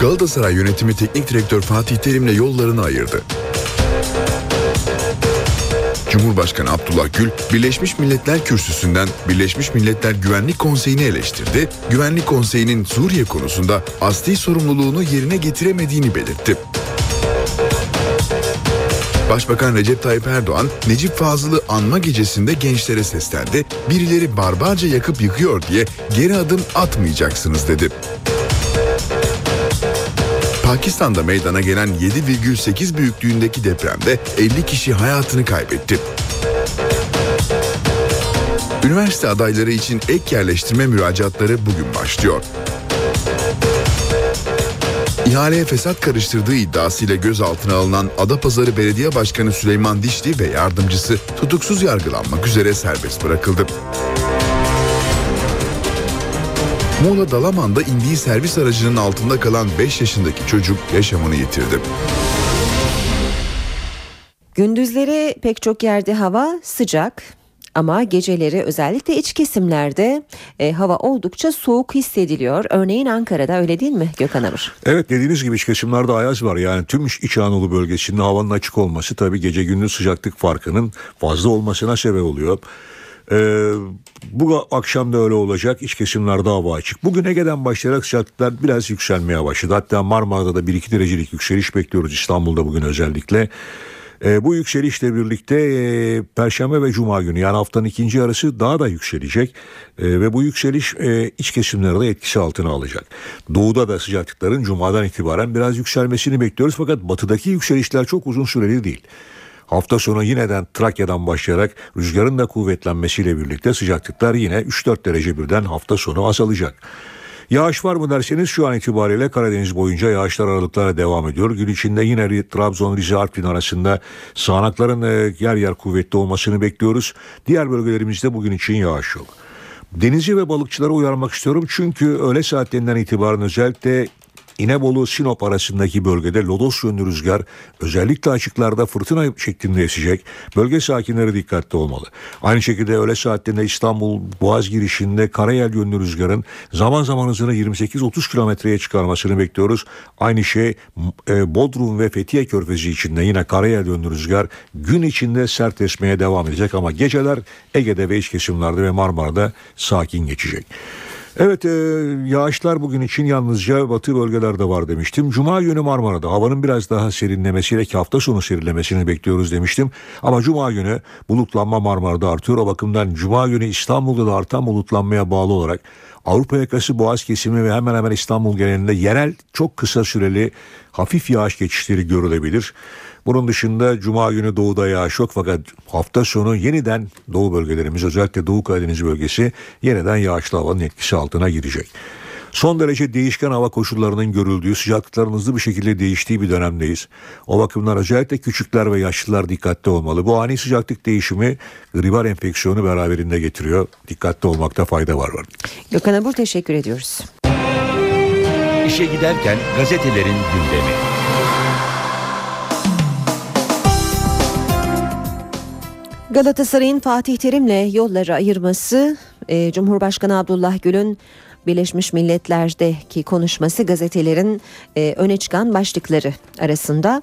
Galatasaray yönetimi teknik direktör Fatih Terim'le yollarını ayırdı. Cumhurbaşkanı Abdullah Gül, Birleşmiş Milletler Kürsüsü'nden Birleşmiş Milletler Güvenlik Konseyi'ni eleştirdi. Güvenlik Konseyi'nin Suriye konusunda asli sorumluluğunu yerine getiremediğini belirtti. Başbakan Recep Tayyip Erdoğan, Necip Fazıl'ı anma gecesinde gençlere seslendi. Birileri barbarca yakıp yıkıyor diye geri adım atmayacaksınız dedi. Pakistan'da meydana gelen 7,8 büyüklüğündeki depremde 50 kişi hayatını kaybetti. Üniversite adayları için ek yerleştirme müracaatları bugün başlıyor. İhaleye fesat karıştırdığı iddiasıyla gözaltına alınan Adapazarı Belediye Başkanı Süleyman Dişli ve yardımcısı tutuksuz yargılanmak üzere serbest bırakıldı. Muğla Dalaman'da indiği servis aracının altında kalan 5 yaşındaki çocuk yaşamını yitirdi. Gündüzleri pek çok yerde hava sıcak ama geceleri özellikle iç kesimlerde e, hava oldukça soğuk hissediliyor. Örneğin Ankara'da öyle değil mi Gökhan Amır? Evet dediğiniz gibi iç kesimlerde ayaz var. Yani tüm İç Anadolu bölgesinde havanın açık olması tabii gece gündüz sıcaklık farkının fazla olmasına sebep oluyor. Ee, bu akşam da öyle olacak. İç kesimlerde hava açık. Bugün Ege'den başlayarak sıcaklıklar biraz yükselmeye başladı. Hatta Marmara'da da 1-2 derecelik yükseliş bekliyoruz İstanbul'da bugün özellikle. E, bu yükselişle birlikte e, Perşembe ve Cuma günü yani haftanın ikinci yarısı daha da yükselecek e, ve bu yükseliş e, iç kesimlerde etkisi altına alacak. Doğuda da sıcaklıkların Cuma'dan itibaren biraz yükselmesini bekliyoruz fakat batıdaki yükselişler çok uzun süreli değil. Hafta sonu yineden Trakya'dan başlayarak rüzgarın da kuvvetlenmesiyle birlikte sıcaklıklar yine 3-4 derece birden hafta sonu azalacak. Yağış var mı derseniz şu an itibariyle Karadeniz boyunca yağışlar aralıklarla devam ediyor. Gün içinde yine Trabzon, Rize, Artvin arasında sağanakların e, yer yer kuvvetli olmasını bekliyoruz. Diğer bölgelerimizde bugün için yağış yok. Denizci ve balıkçılara uyarmak istiyorum çünkü öğle saatlerinden itibaren özellikle İnebolu Sinop arasındaki bölgede lodos yönlü rüzgar özellikle açıklarda fırtına şeklinde esecek. Bölge sakinleri dikkatli olmalı. Aynı şekilde öğle saatlerinde İstanbul Boğaz girişinde karayel yönlü rüzgarın zaman zaman hızını 28-30 kilometreye çıkarmasını bekliyoruz. Aynı şey e, Bodrum ve Fethiye Körfezi içinde yine karayel yönlü rüzgar gün içinde sert esmeye devam edecek ama geceler Ege'de ve iç kesimlerde ve Marmara'da sakin geçecek. Evet e, yağışlar bugün için yalnızca batı bölgelerde var demiştim. Cuma günü Marmara'da havanın biraz daha serinlemesiyle ki hafta sonu serinlemesini bekliyoruz demiştim. Ama Cuma günü bulutlanma Marmara'da artıyor. O bakımdan Cuma günü İstanbul'da da artan bulutlanmaya bağlı olarak Avrupa yakası Boğaz kesimi ve hemen hemen İstanbul genelinde yerel çok kısa süreli hafif yağış geçişleri görülebilir. Bunun dışında Cuma günü doğuda yağış yok fakat hafta sonu yeniden doğu bölgelerimiz özellikle Doğu Karadeniz bölgesi yeniden yağışlı havanın etkisi altına girecek. Son derece değişken hava koşullarının görüldüğü, sıcaklıkların hızlı bir şekilde değiştiği bir dönemdeyiz. O bakımdan özellikle küçükler ve yaşlılar dikkatli olmalı. Bu ani sıcaklık değişimi gribal enfeksiyonu beraberinde getiriyor. Dikkatli olmakta fayda var. var. Gökhan Abur teşekkür ediyoruz. İşe giderken gazetelerin gündemi. Galatasaray'ın Fatih Terim'le yolları ayırması, e, Cumhurbaşkanı Abdullah Gül'ün Birleşmiş Milletler'deki konuşması gazetelerin e, öne çıkan başlıkları arasında.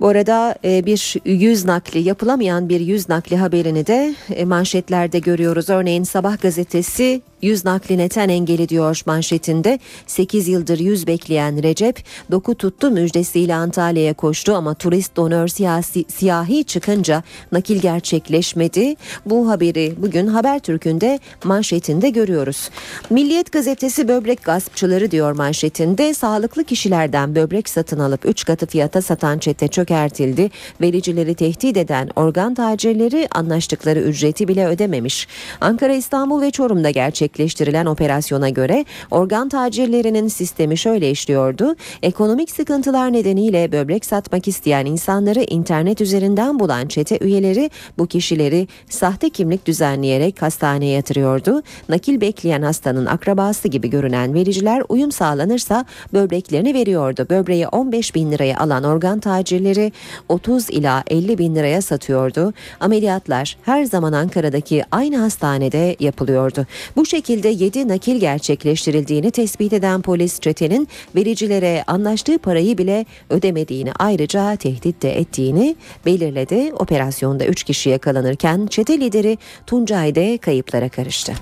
Bu arada e, bir yüz nakli yapılamayan bir yüz nakli haberini de e, manşetlerde görüyoruz. Örneğin Sabah gazetesi Yüz nakli neten engeli diyor manşetinde. 8 yıldır yüz bekleyen Recep doku tuttu müjdesiyle Antalya'ya koştu ama turist donör siyasi, siyahi çıkınca nakil gerçekleşmedi. Bu haberi bugün Habertürk'ün de manşetinde görüyoruz. Milliyet gazetesi böbrek gaspçıları diyor manşetinde. Sağlıklı kişilerden böbrek satın alıp 3 katı fiyata satan çete çökertildi. Vericileri tehdit eden organ tacirleri anlaştıkları ücreti bile ödememiş. Ankara, İstanbul ve Çorum'da gerçek gerçekleştirilen operasyona göre organ tacirlerinin sistemi şöyle işliyordu. Ekonomik sıkıntılar nedeniyle böbrek satmak isteyen insanları internet üzerinden bulan çete üyeleri bu kişileri sahte kimlik düzenleyerek hastaneye yatırıyordu. Nakil bekleyen hastanın akrabası gibi görünen vericiler uyum sağlanırsa böbreklerini veriyordu. Böbreği 15 bin liraya alan organ tacirleri 30 ila 50 bin liraya satıyordu. Ameliyatlar her zaman Ankara'daki aynı hastanede yapılıyordu. Bu şekilde 7 nakil gerçekleştirildiğini tespit eden polis çetenin vericilere anlaştığı parayı bile ödemediğini ayrıca tehdit de ettiğini belirledi. Operasyonda 3 kişi yakalanırken çete lideri Tuncay de kayıplara karıştı.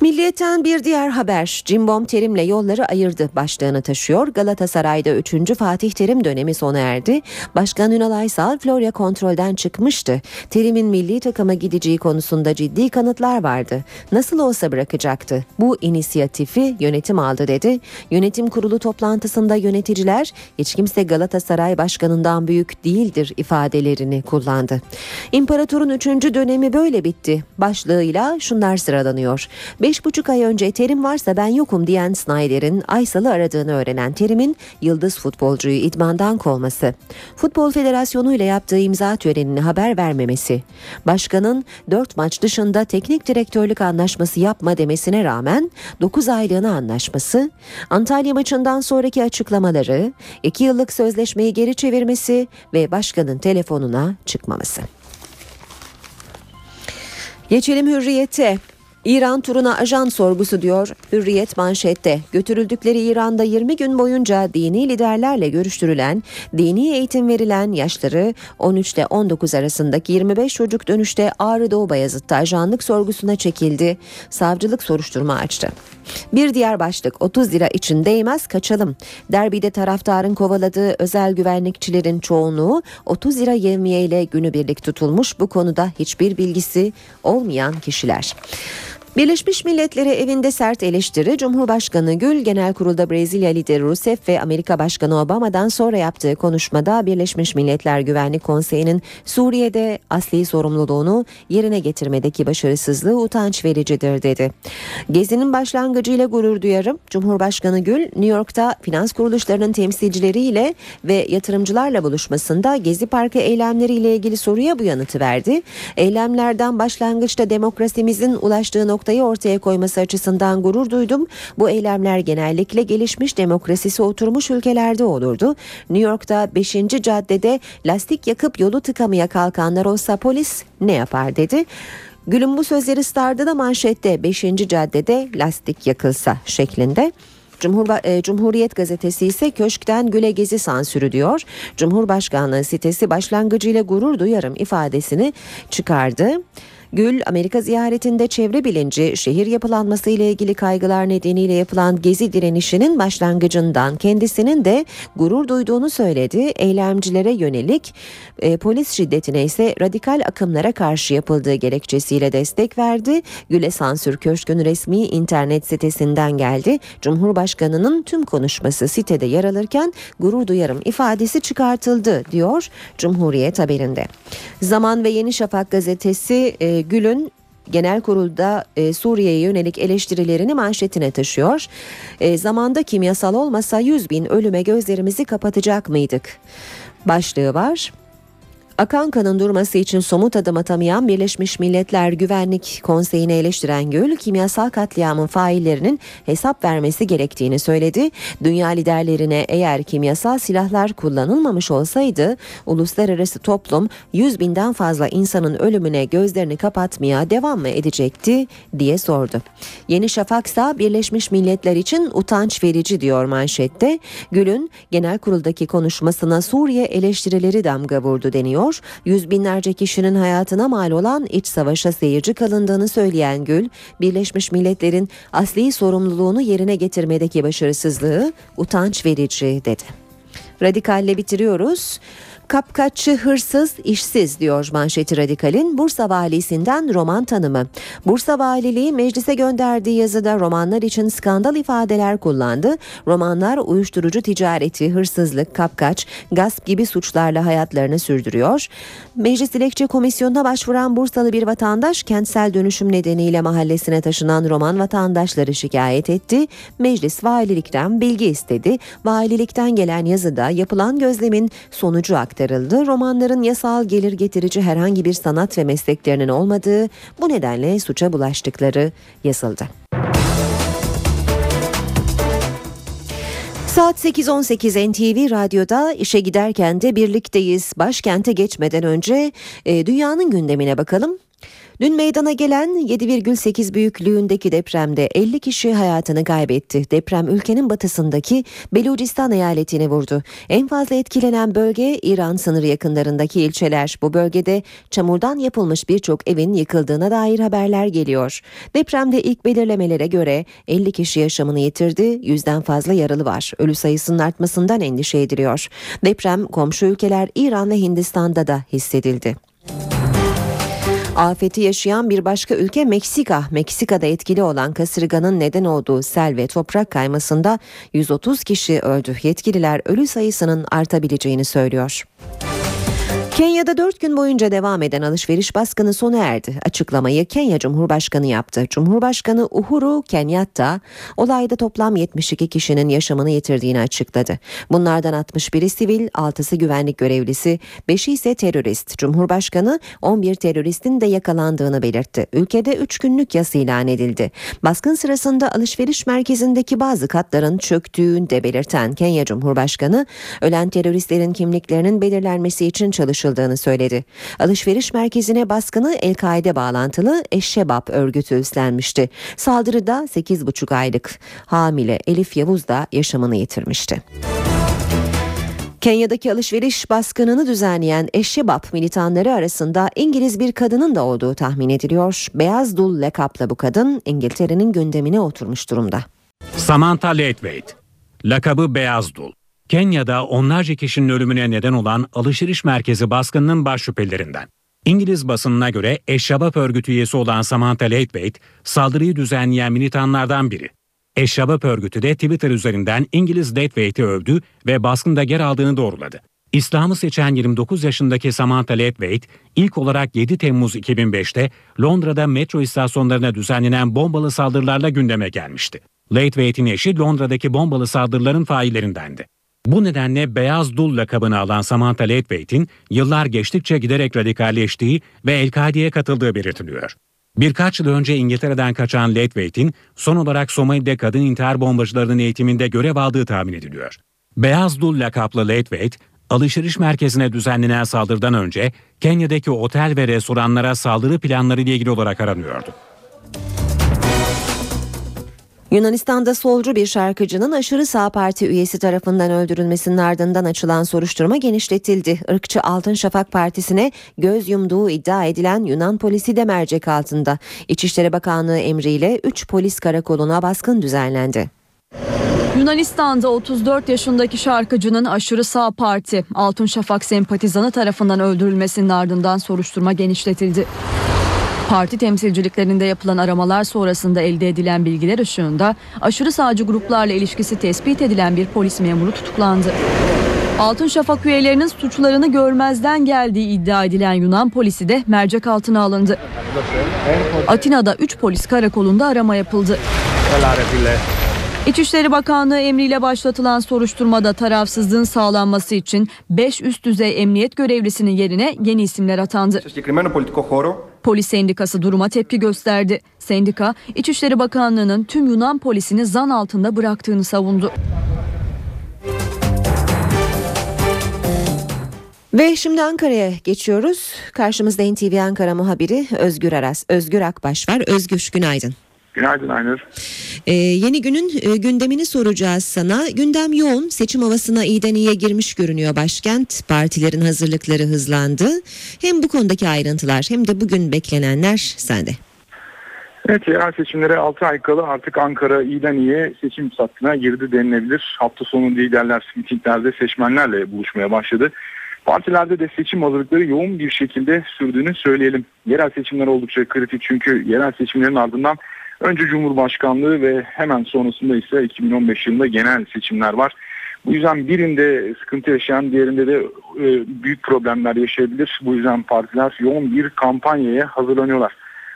Milliyetten bir diğer haber Cimbom Terim'le yolları ayırdı başlığını taşıyor. Galatasaray'da 3. Fatih Terim dönemi sona erdi. Başkan Ünal Aysal Florya kontrolden çıkmıştı. Terim'in milli takıma gideceği konusunda ciddi kanıtlar vardı. Nasıl olsa bırakacaktı. Bu inisiyatifi yönetim aldı dedi. Yönetim kurulu toplantısında yöneticiler hiç kimse Galatasaray başkanından büyük değildir ifadelerini kullandı. İmparatorun 3. dönemi böyle bitti. Başlığıyla şunlar sıralanıyor. 5,5 ay önce Terim varsa ben yokum diyen Snyder'in Aysal'ı aradığını öğrenen Terim'in yıldız futbolcuyu idmandan kovması, Futbol Federasyonu ile yaptığı imza törenini haber vermemesi, başkanın 4 maç dışında teknik direktörlük anlaşması yapma demesine rağmen 9 aylığına anlaşması, Antalya maçından sonraki açıklamaları, 2 yıllık sözleşmeyi geri çevirmesi ve başkanın telefonuna çıkmaması. Geçelim hürriyete. İran turuna ajan sorgusu diyor Hürriyet manşette. Götürüldükleri İran'da 20 gün boyunca dini liderlerle görüştürülen, dini eğitim verilen yaşları 13 ile 19 arasındaki 25 çocuk dönüşte Ağrı Doğu Bayazıt'ta ajanlık sorgusuna çekildi. Savcılık soruşturma açtı. Bir diğer başlık 30 lira için değmez kaçalım. Derbide taraftarın kovaladığı özel güvenlikçilerin çoğunluğu 30 lira yevmiye günübirlik tutulmuş bu konuda hiçbir bilgisi olmayan kişiler. Birleşmiş Milletleri evinde sert eleştiri Cumhurbaşkanı Gül Genel Kurulda Brezilya lideri Rousseff ve Amerika Başkanı Obama'dan sonra yaptığı konuşmada Birleşmiş Milletler Güvenlik Konseyi'nin Suriye'de asli sorumluluğunu yerine getirmedeki başarısızlığı utanç vericidir dedi. Gezinin başlangıcıyla gurur duyarım. Cumhurbaşkanı Gül New York'ta finans kuruluşlarının temsilcileriyle ve yatırımcılarla buluşmasında Gezi Parkı eylemleriyle ilgili soruya bu yanıtı verdi. Eylemlerden başlangıçta demokrasimizin ulaştığı nokta noktayı ortaya koyması açısından gurur duydum. Bu eylemler genellikle gelişmiş demokrasisi oturmuş ülkelerde olurdu. New York'ta 5. caddede lastik yakıp yolu tıkamaya kalkanlar olsa polis ne yapar dedi. Gül'ün bu sözleri Star'da da manşette 5. caddede lastik yakılsa şeklinde. E, Cumhuriyet gazetesi ise köşkten güle gezi sansürü diyor. Cumhurbaşkanlığı sitesi başlangıcıyla gurur duyarım ifadesini çıkardı. Gül, Amerika ziyaretinde çevre bilinci, şehir yapılanması ile ilgili kaygılar nedeniyle yapılan gezi direnişinin başlangıcından kendisinin de gurur duyduğunu söyledi. Eylemcilere yönelik e, polis şiddetine ise radikal akımlara karşı yapıldığı gerekçesiyle destek verdi. Gül'e sansür köşkün resmi internet sitesinden geldi. Cumhurbaşkanının tüm konuşması sitede yer alırken gurur duyarım ifadesi çıkartıldı diyor Cumhuriyet haberinde. Zaman ve Yeni Şafak gazetesi e, Gül'ün genel kurulda e, Suriye'ye yönelik eleştirilerini manşetine taşıyor. E, zamanda kimyasal olmasa 100 bin ölüme gözlerimizi kapatacak mıydık? Başlığı var. Akan kanın durması için somut adım atamayan Birleşmiş Milletler Güvenlik Konseyi'ni eleştiren Gül, kimyasal katliamın faillerinin hesap vermesi gerektiğini söyledi. Dünya liderlerine eğer kimyasal silahlar kullanılmamış olsaydı, uluslararası toplum 100 binden fazla insanın ölümüne gözlerini kapatmaya devam mı edecekti diye sordu. Yeni Şafak ise Birleşmiş Milletler için utanç verici diyor manşette. Gül'ün genel kuruldaki konuşmasına Suriye eleştirileri damga vurdu deniyor ediyor. Yüz binlerce kişinin hayatına mal olan iç savaşa seyirci kalındığını söyleyen Gül, Birleşmiş Milletler'in asli sorumluluğunu yerine getirmedeki başarısızlığı utanç verici dedi. Radikalle bitiriyoruz. Kapkaççı hırsız işsiz diyor manşeti radikalin Bursa valisinden roman tanımı. Bursa valiliği meclise gönderdiği yazıda romanlar için skandal ifadeler kullandı. Romanlar uyuşturucu ticareti, hırsızlık, kapkaç, gasp gibi suçlarla hayatlarını sürdürüyor. Meclis Dilekçe Komisyonu'na başvuran Bursalı bir vatandaş kentsel dönüşüm nedeniyle mahallesine taşınan roman vatandaşları şikayet etti. Meclis valilikten bilgi istedi. Valilikten gelen yazıda yapılan gözlemin sonucu aktarıldı. Romanların yasal gelir getirici herhangi bir sanat ve mesleklerinin olmadığı bu nedenle suça bulaştıkları yazıldı. Saat 8.18 NTV Radyo'da işe giderken de birlikteyiz. Başkente geçmeden önce e, dünyanın gündemine bakalım. Dün meydana gelen 7,8 büyüklüğündeki depremde 50 kişi hayatını kaybetti. Deprem ülkenin batısındaki Belucistan eyaletini vurdu. En fazla etkilenen bölge İran sınırı yakınlarındaki ilçeler. Bu bölgede çamurdan yapılmış birçok evin yıkıldığına dair haberler geliyor. Depremde ilk belirlemelere göre 50 kişi yaşamını yitirdi, yüzden fazla yaralı var. Ölü sayısının artmasından endişe ediliyor. Deprem komşu ülkeler İran ve Hindistan'da da hissedildi. Afeti yaşayan bir başka ülke Meksika. Meksika'da etkili olan kasırganın neden olduğu sel ve toprak kaymasında 130 kişi öldü. Yetkililer ölü sayısının artabileceğini söylüyor. Kenya'da 4 gün boyunca devam eden alışveriş baskını sona erdi. Açıklamayı Kenya Cumhurbaşkanı yaptı. Cumhurbaşkanı Uhuru Kenyatta olayda toplam 72 kişinin yaşamını yitirdiğini açıkladı. Bunlardan 61'i sivil, 6'sı güvenlik görevlisi, 5'i ise terörist. Cumhurbaşkanı 11 teröristin de yakalandığını belirtti. Ülkede 3 günlük yas ilan edildi. Baskın sırasında alışveriş merkezindeki bazı katların çöktüğünü de belirten Kenya Cumhurbaşkanı, ölen teröristlerin kimliklerinin belirlenmesi için çalışıldığını söyledi. Alışveriş merkezine baskını El-Kaide bağlantılı Eşşebap örgütü üstlenmişti. Saldırıda 8,5 aylık hamile Elif Yavuz da yaşamını yitirmişti. Kenya'daki alışveriş baskınını düzenleyen Eşşebap militanları arasında İngiliz bir kadının da olduğu tahmin ediliyor. Beyaz dul lakaplı bu kadın İngiltere'nin gündemine oturmuş durumda. Samantha Ledwate, lakabı Beyaz Dul. Kenya'da onlarca kişinin ölümüne neden olan alışveriş merkezi baskınının baş şüphelerinden. İngiliz basınına göre Eşşabap örgütü üyesi olan Samantha Ledwate, saldırıyı düzenleyen militanlardan biri. Eşşabap örgütü de Twitter üzerinden İngiliz Ledwate'i övdü ve baskında yer aldığını doğruladı. İslam'ı seçen 29 yaşındaki Samantha Ledwate, ilk olarak 7 Temmuz 2005'te Londra'da metro istasyonlarına düzenlenen bombalı saldırılarla gündeme gelmişti. Ledwate'in eşi Londra'daki bombalı saldırıların faillerindendi. Bu nedenle Beyaz Dul lakabını alan Samantha Ledwate'in yıllar geçtikçe giderek radikalleştiği ve El-Kaide'ye katıldığı belirtiliyor. Birkaç yıl önce İngiltere'den kaçan Ledwate'in son olarak Somali'de kadın intihar bombacılarının eğitiminde görev aldığı tahmin ediliyor. Beyaz Dul lakaplı Ledwate, alışveriş merkezine düzenlenen saldırıdan önce Kenya'daki otel ve restoranlara saldırı planları ile ilgili olarak aranıyordu. Yunanistan'da solcu bir şarkıcının aşırı sağ parti üyesi tarafından öldürülmesinin ardından açılan soruşturma genişletildi. Irkçı Altın Şafak Partisi'ne göz yumduğu iddia edilen Yunan polisi de mercek altında. İçişleri Bakanlığı emriyle 3 polis karakoluna baskın düzenlendi. Yunanistan'da 34 yaşındaki şarkıcının aşırı sağ parti Altın Şafak sempatizanı tarafından öldürülmesinin ardından soruşturma genişletildi. Parti temsilciliklerinde yapılan aramalar sonrasında elde edilen bilgiler ışığında aşırı sağcı gruplarla ilişkisi tespit edilen bir polis memuru tutuklandı. Altın Şafak üyelerinin suçlarını görmezden geldiği iddia edilen Yunan polisi de mercek altına alındı. Atina'da 3 polis karakolunda arama yapıldı. İçişleri Bakanlığı emriyle başlatılan soruşturmada tarafsızlığın sağlanması için 5 üst düzey emniyet görevlisinin yerine yeni isimler atandı. Polis sendikası duruma tepki gösterdi. Sendika, İçişleri Bakanlığı'nın tüm Yunan polisini zan altında bıraktığını savundu. Ve şimdi Ankara'ya geçiyoruz. Karşımızda NTV Ankara muhabiri Özgür Aras, Özgür Akbaş var. Özgür günaydın. Günaydın Aynur. Ee, yeni günün e, gündemini soracağız sana. Gündem yoğun. Seçim havasına iyiden iyiye girmiş görünüyor başkent. Partilerin hazırlıkları hızlandı. Hem bu konudaki ayrıntılar hem de bugün beklenenler sende. Evet yerel seçimlere 6 ay kala artık Ankara iyiden iyiye seçim sattına girdi denilebilir. Hafta sonu liderler mitinglerde seçmenlerle buluşmaya başladı. Partilerde de seçim hazırlıkları yoğun bir şekilde sürdüğünü söyleyelim. Yerel seçimler oldukça kritik çünkü yerel seçimlerin ardından önce Cumhurbaşkanlığı ve hemen sonrasında ise 2015 yılında genel seçimler var. Bu yüzden birinde sıkıntı yaşayan diğerinde de e, büyük problemler yaşayabilir. Bu yüzden partiler yoğun bir kampanyaya hazırlanıyorlar.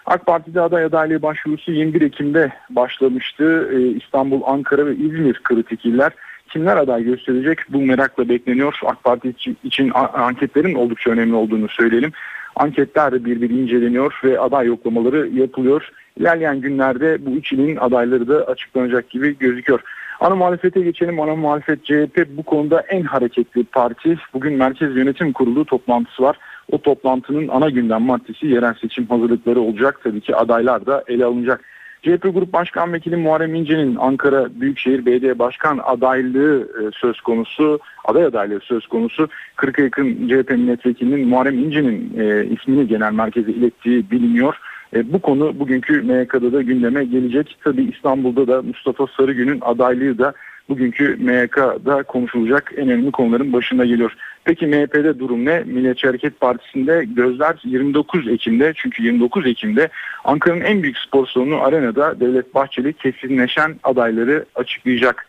AK Parti'de aday adaylığı başvurusu 21 Ekim'de başlamıştı. Ee, İstanbul, Ankara ve İzmir kritik iller. Kimler aday gösterecek bu merakla bekleniyor. AK Parti için anketlerin oldukça önemli olduğunu söyleyelim. Anketler bir bir inceleniyor ve aday yoklamaları yapılıyor. İlerleyen günlerde bu üç ilin adayları da açıklanacak gibi gözüküyor. Ana muhalefete geçelim. Ana muhalefet CHP bu konuda en hareketli parti. Bugün Merkez Yönetim Kurulu toplantısı var. O toplantının ana gündem maddesi yerel seçim hazırlıkları olacak. Tabii ki adaylar da ele alınacak. CHP Grup Başkan Vekili Muharrem İnce'nin Ankara Büyükşehir Belediye Başkan adaylığı e, söz konusu, aday adaylığı söz konusu. 40'a yakın CHP milletvekilinin Muharrem İnce'nin e, ismini genel merkeze ilettiği biliniyor. E, bu konu bugünkü MYK'da da gündeme gelecek. Tabii İstanbul'da da Mustafa Sarıgün'ün adaylığı da bugünkü MYK'da konuşulacak en önemli konuların başında geliyor. Peki MHP'de durum ne? Milliyetçi Hareket Partisi'nde gözler 29 Ekim'de çünkü 29 Ekim'de Ankara'nın en büyük spor salonu Arena'da Devlet Bahçeli kesinleşen adayları açıklayacak.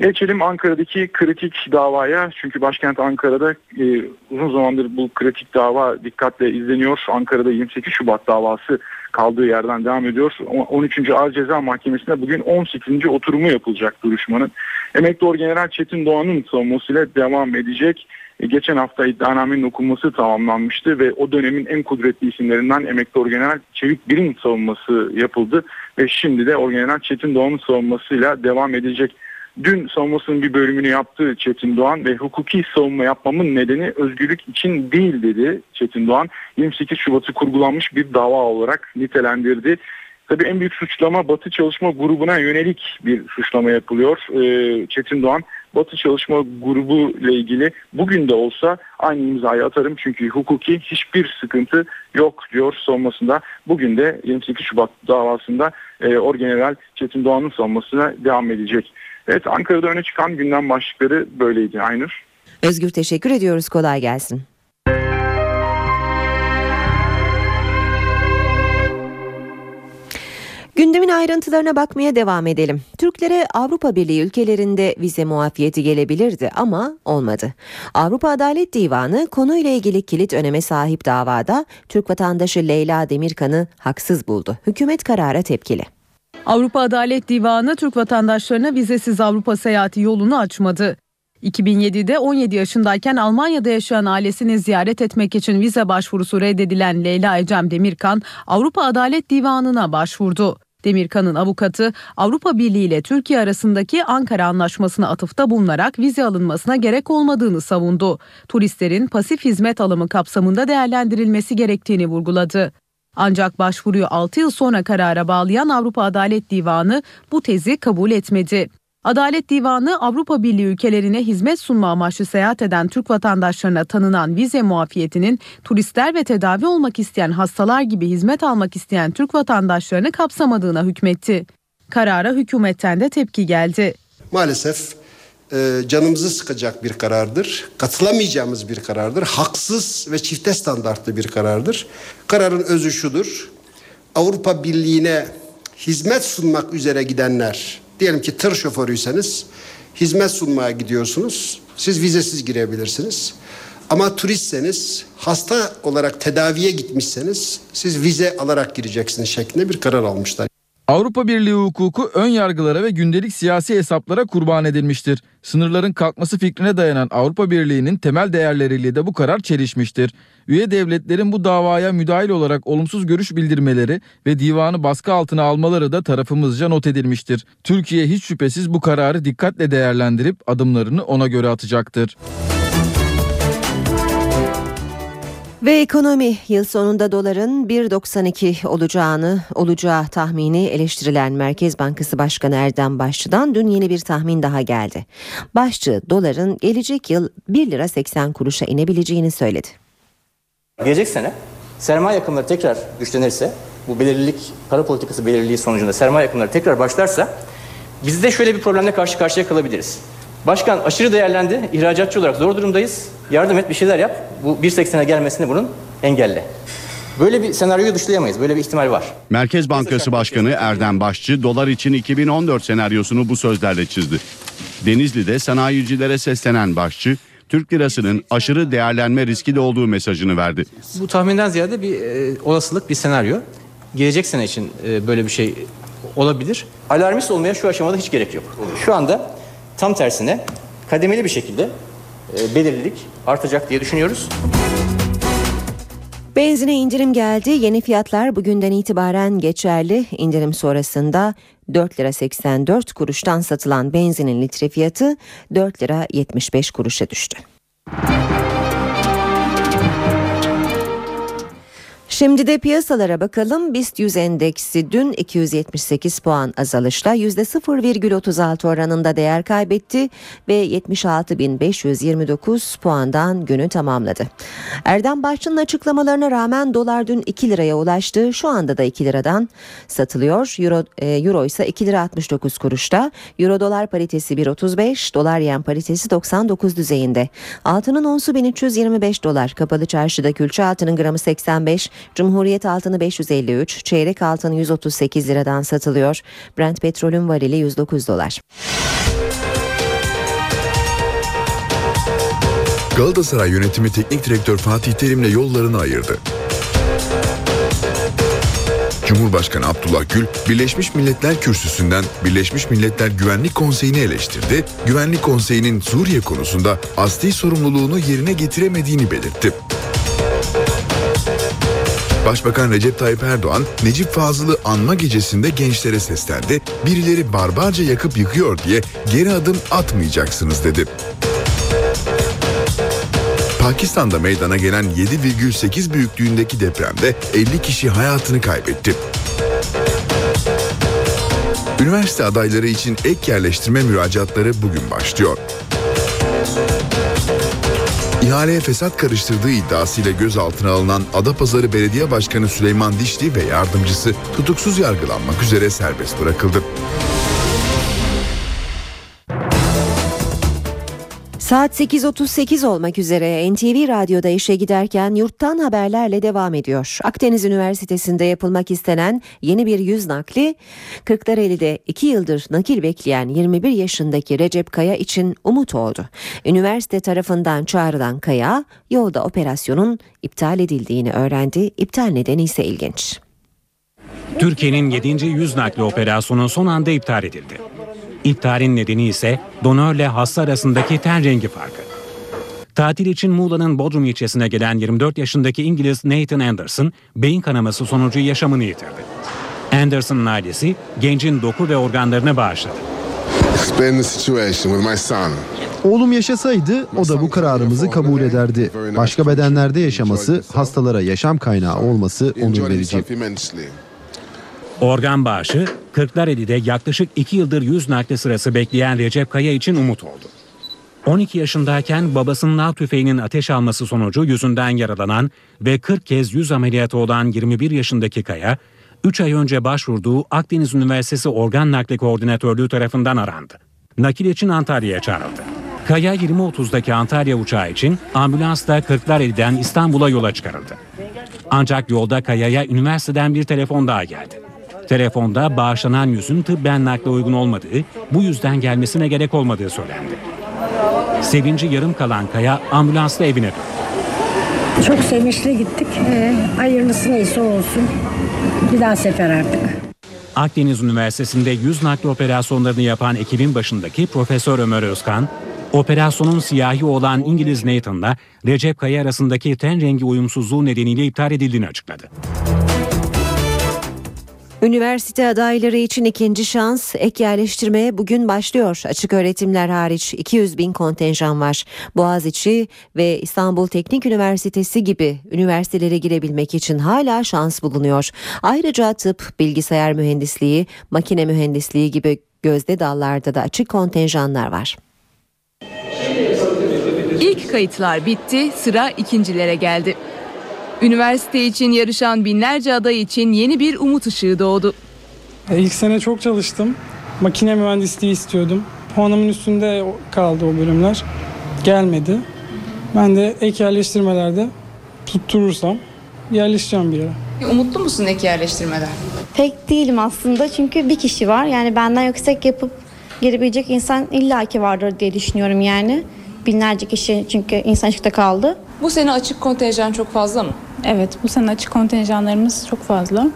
Geçelim Ankara'daki kritik davaya. Çünkü başkent Ankara'da e, uzun zamandır bu kritik dava dikkatle izleniyor. Ankara'da 28 Şubat davası kaldığı yerden devam ediyor. 13. Ağır Ceza Mahkemesi'nde bugün 18. oturumu yapılacak duruşmanın. Emekli Orgeneral Çetin Doğan'ın savunmasıyla devam edecek. E, geçen hafta iddianamenin okunması tamamlanmıştı ve o dönemin en kudretli isimlerinden Emekli Orgeneral Çevik Bir'in savunması yapıldı. Ve şimdi de Orgeneral Çetin Doğan'ın savunmasıyla devam edecek. Dün savunmasının bir bölümünü yaptı Çetin Doğan ve hukuki savunma yapmamın nedeni özgürlük için değil dedi Çetin Doğan. 28 Şubat'ı kurgulanmış bir dava olarak nitelendirdi. Tabii en büyük suçlama Batı Çalışma Grubu'na yönelik bir suçlama yapılıyor. Ee, Çetin Doğan Batı Çalışma Grubu ile ilgili bugün de olsa aynı imzayı atarım çünkü hukuki hiçbir sıkıntı yok diyor savunmasında. Bugün de 28 Şubat davasında e, Orgeneral Çetin Doğan'ın savunmasına devam edecek. Evet Ankara'da öne çıkan gündem başlıkları böyleydi Aynur. Özgür teşekkür ediyoruz kolay gelsin. Gündemin ayrıntılarına bakmaya devam edelim. Türklere Avrupa Birliği ülkelerinde vize muafiyeti gelebilirdi ama olmadı. Avrupa Adalet Divanı konuyla ilgili kilit öneme sahip davada Türk vatandaşı Leyla Demirkan'ı haksız buldu. Hükümet karara tepkili. Avrupa Adalet Divanı Türk vatandaşlarına vizesiz Avrupa seyahati yolunu açmadı. 2007'de 17 yaşındayken Almanya'da yaşayan ailesini ziyaret etmek için vize başvurusu reddedilen Leyla Ecem Demirkan Avrupa Adalet Divanı'na başvurdu. Demirkan'ın avukatı Avrupa Birliği ile Türkiye arasındaki Ankara Anlaşması'na atıfta bulunarak vize alınmasına gerek olmadığını savundu. Turistlerin pasif hizmet alımı kapsamında değerlendirilmesi gerektiğini vurguladı. Ancak başvuruyu 6 yıl sonra karara bağlayan Avrupa Adalet Divanı bu tezi kabul etmedi. Adalet Divanı Avrupa Birliği ülkelerine hizmet sunma amaçlı seyahat eden Türk vatandaşlarına tanınan vize muafiyetinin turistler ve tedavi olmak isteyen hastalar gibi hizmet almak isteyen Türk vatandaşlarını kapsamadığına hükmetti. Karara hükümetten de tepki geldi. Maalesef e, canımızı sıkacak bir karardır. Katılamayacağımız bir karardır. Haksız ve çifte standartlı bir karardır. Kararın özü şudur. Avrupa Birliği'ne hizmet sunmak üzere gidenler, diyelim ki tır şoförüyseniz hizmet sunmaya gidiyorsunuz. Siz vizesiz girebilirsiniz. Ama turistseniz, hasta olarak tedaviye gitmişseniz siz vize alarak gireceksiniz şeklinde bir karar almışlar. Avrupa Birliği hukuku ön yargılara ve gündelik siyasi hesaplara kurban edilmiştir. Sınırların kalkması fikrine dayanan Avrupa Birliği'nin temel değerleriyle de bu karar çelişmiştir. Üye devletlerin bu davaya müdahil olarak olumsuz görüş bildirmeleri ve divanı baskı altına almaları da tarafımızca not edilmiştir. Türkiye hiç şüphesiz bu kararı dikkatle değerlendirip adımlarını ona göre atacaktır. Ve ekonomi yıl sonunda doların 1.92 olacağını olacağı tahmini eleştirilen Merkez Bankası Başkanı Erdem Başçı'dan dün yeni bir tahmin daha geldi. Başçı doların gelecek yıl 1 lira 80 kuruşa inebileceğini söyledi. Gelecek sene sermaye akımları tekrar güçlenirse bu belirlilik para politikası belirliliği sonucunda sermaye akımları tekrar başlarsa biz de şöyle bir problemle karşı karşıya kalabiliriz. Başkan aşırı değerlendi. İhracatçı olarak zor durumdayız. Yardım et bir şeyler yap. Bu 1.80'e gelmesini bunun engelle. Böyle bir senaryoyu dışlayamayız. Böyle bir ihtimal var. Merkez Bankası Başkanı Erdem Başçı dolar için 2014 senaryosunu bu sözlerle çizdi. Denizli'de sanayicilere seslenen Başçı, Türk lirasının aşırı değerlenme riski de olduğu mesajını verdi. Bu tahminden ziyade bir e, olasılık, bir senaryo. Gelecek sene için e, böyle bir şey olabilir. Alarmist olmaya şu aşamada hiç gerek yok. Şu anda tam tersine kademeli bir şekilde e, belirlilik artacak diye düşünüyoruz. Benzine indirim geldi. Yeni fiyatlar bugünden itibaren geçerli. İndirim sonrasında 4 lira 84 kuruştan satılan benzinin litre fiyatı 4 lira 75 kuruşa düştü. Şimdi de piyasalara bakalım. BIST 100 endeksi dün 278 puan azalışla %0,36 oranında değer kaybetti ve 76.529 puandan günü tamamladı. Erdem Başçı'nın açıklamalarına rağmen dolar dün 2 liraya ulaştı. Şu anda da 2 liradan satılıyor. Euro, e, Euro ise 2 lira 69 kuruşta. Euro dolar paritesi 1.35, dolar yen paritesi 99 düzeyinde. Altının onsu 1325 dolar. Kapalı çarşıda külçe altının gramı 85, Cumhuriyet altını 553, çeyrek altın 138 liradan satılıyor. Brent petrolün varili 109 dolar. Galatasaray yönetimi teknik direktör Fatih Terim'le yollarını ayırdı. Cumhurbaşkanı Abdullah Gül, Birleşmiş Milletler Kürsüsü'nden Birleşmiş Milletler Güvenlik Konseyi'ni eleştirdi, Güvenlik Konseyi'nin Suriye konusunda asli sorumluluğunu yerine getiremediğini belirtti. Başbakan Recep Tayyip Erdoğan, Necip Fazıl'ı anma gecesinde gençlere seslendi. Birileri barbarca yakıp yıkıyor diye geri adım atmayacaksınız dedi. Pakistan'da meydana gelen 7,8 büyüklüğündeki depremde 50 kişi hayatını kaybetti. Üniversite adayları için ek yerleştirme müracaatları bugün başlıyor. İhaleye fesat karıştırdığı iddiasıyla gözaltına alınan Adapazarı Belediye Başkanı Süleyman Dişli ve yardımcısı tutuksuz yargılanmak üzere serbest bırakıldı. Saat 8.38 olmak üzere NTV Radyo'da işe giderken yurttan haberlerle devam ediyor. Akdeniz Üniversitesi'nde yapılmak istenen yeni bir yüz nakli, Kırklareli'de 2 yıldır nakil bekleyen 21 yaşındaki Recep Kaya için umut oldu. Üniversite tarafından çağrılan Kaya, yolda operasyonun iptal edildiğini öğrendi. İptal nedeni ise ilginç. Türkiye'nin 7. yüz nakli operasyonu son anda iptal edildi. İptalin nedeni ise donörle hasta arasındaki ten rengi farkı. Tatil için Muğla'nın Bodrum ilçesine gelen 24 yaşındaki İngiliz Nathan Anderson beyin kanaması sonucu yaşamını yitirdi. Anderson'ın ailesi gencin doku ve organlarını bağışladı. Oğlum yaşasaydı o da bu kararımızı kabul ederdi. Başka bedenlerde yaşaması, hastalara yaşam kaynağı olması onur verici. Organ bağışı, Kırklareli'de yaklaşık 2 yıldır yüz nakli sırası bekleyen Recep Kaya için umut oldu. 12 yaşındayken babasının av tüfeğinin ateş alması sonucu yüzünden yaralanan ve 40 kez yüz ameliyatı olan 21 yaşındaki Kaya, 3 ay önce başvurduğu Akdeniz Üniversitesi Organ Nakli Koordinatörlüğü tarafından arandı. Nakil için Antalya'ya çağrıldı. Kaya 20.30'daki Antalya uçağı için ambulansla Kırklareli'den İstanbul'a yola çıkarıldı. Ancak yolda Kaya'ya üniversiteden bir telefon daha geldi. Telefonda bağışlanan yüzün tıbben nakle uygun olmadığı, bu yüzden gelmesine gerek olmadığı söylendi. Sevinci yarım kalan Kaya ambulansla evine döndü. Çok sevinçli gittik. Ee, hayırlısı neyse olsun. Bir daha sefer artık. Akdeniz Üniversitesi'nde yüz nakli operasyonlarını yapan ekibin başındaki Profesör Ömer Özkan, operasyonun siyahi olan İngiliz Nathan'la Recep Kaya arasındaki ten rengi uyumsuzluğu nedeniyle iptal edildiğini açıkladı. Üniversite adayları için ikinci şans ek yerleştirmeye bugün başlıyor. Açık öğretimler hariç 200 bin kontenjan var. Boğaziçi ve İstanbul Teknik Üniversitesi gibi üniversitelere girebilmek için hala şans bulunuyor. Ayrıca tıp, bilgisayar mühendisliği, makine mühendisliği gibi gözde dallarda da açık kontenjanlar var. İlk kayıtlar bitti, sıra ikincilere geldi. Üniversite için yarışan binlerce aday için yeni bir umut ışığı doğdu. İlk sene çok çalıştım. Makine mühendisliği istiyordum. puanımın üstünde kaldı o bölümler. Gelmedi. Ben de ek yerleştirmelerde tutturursam yerleşeceğim bir yere. Umutlu musun ek yerleştirmeden? Pek değilim aslında çünkü bir kişi var. Yani benden yüksek yapıp girebilecek insan illaki vardır diye düşünüyorum yani. Binlerce kişi çünkü insan açıkta kaldı. Bu sene açık kontenjan çok fazla mı? Evet bu sene açık kontenjanlarımız çok fazla.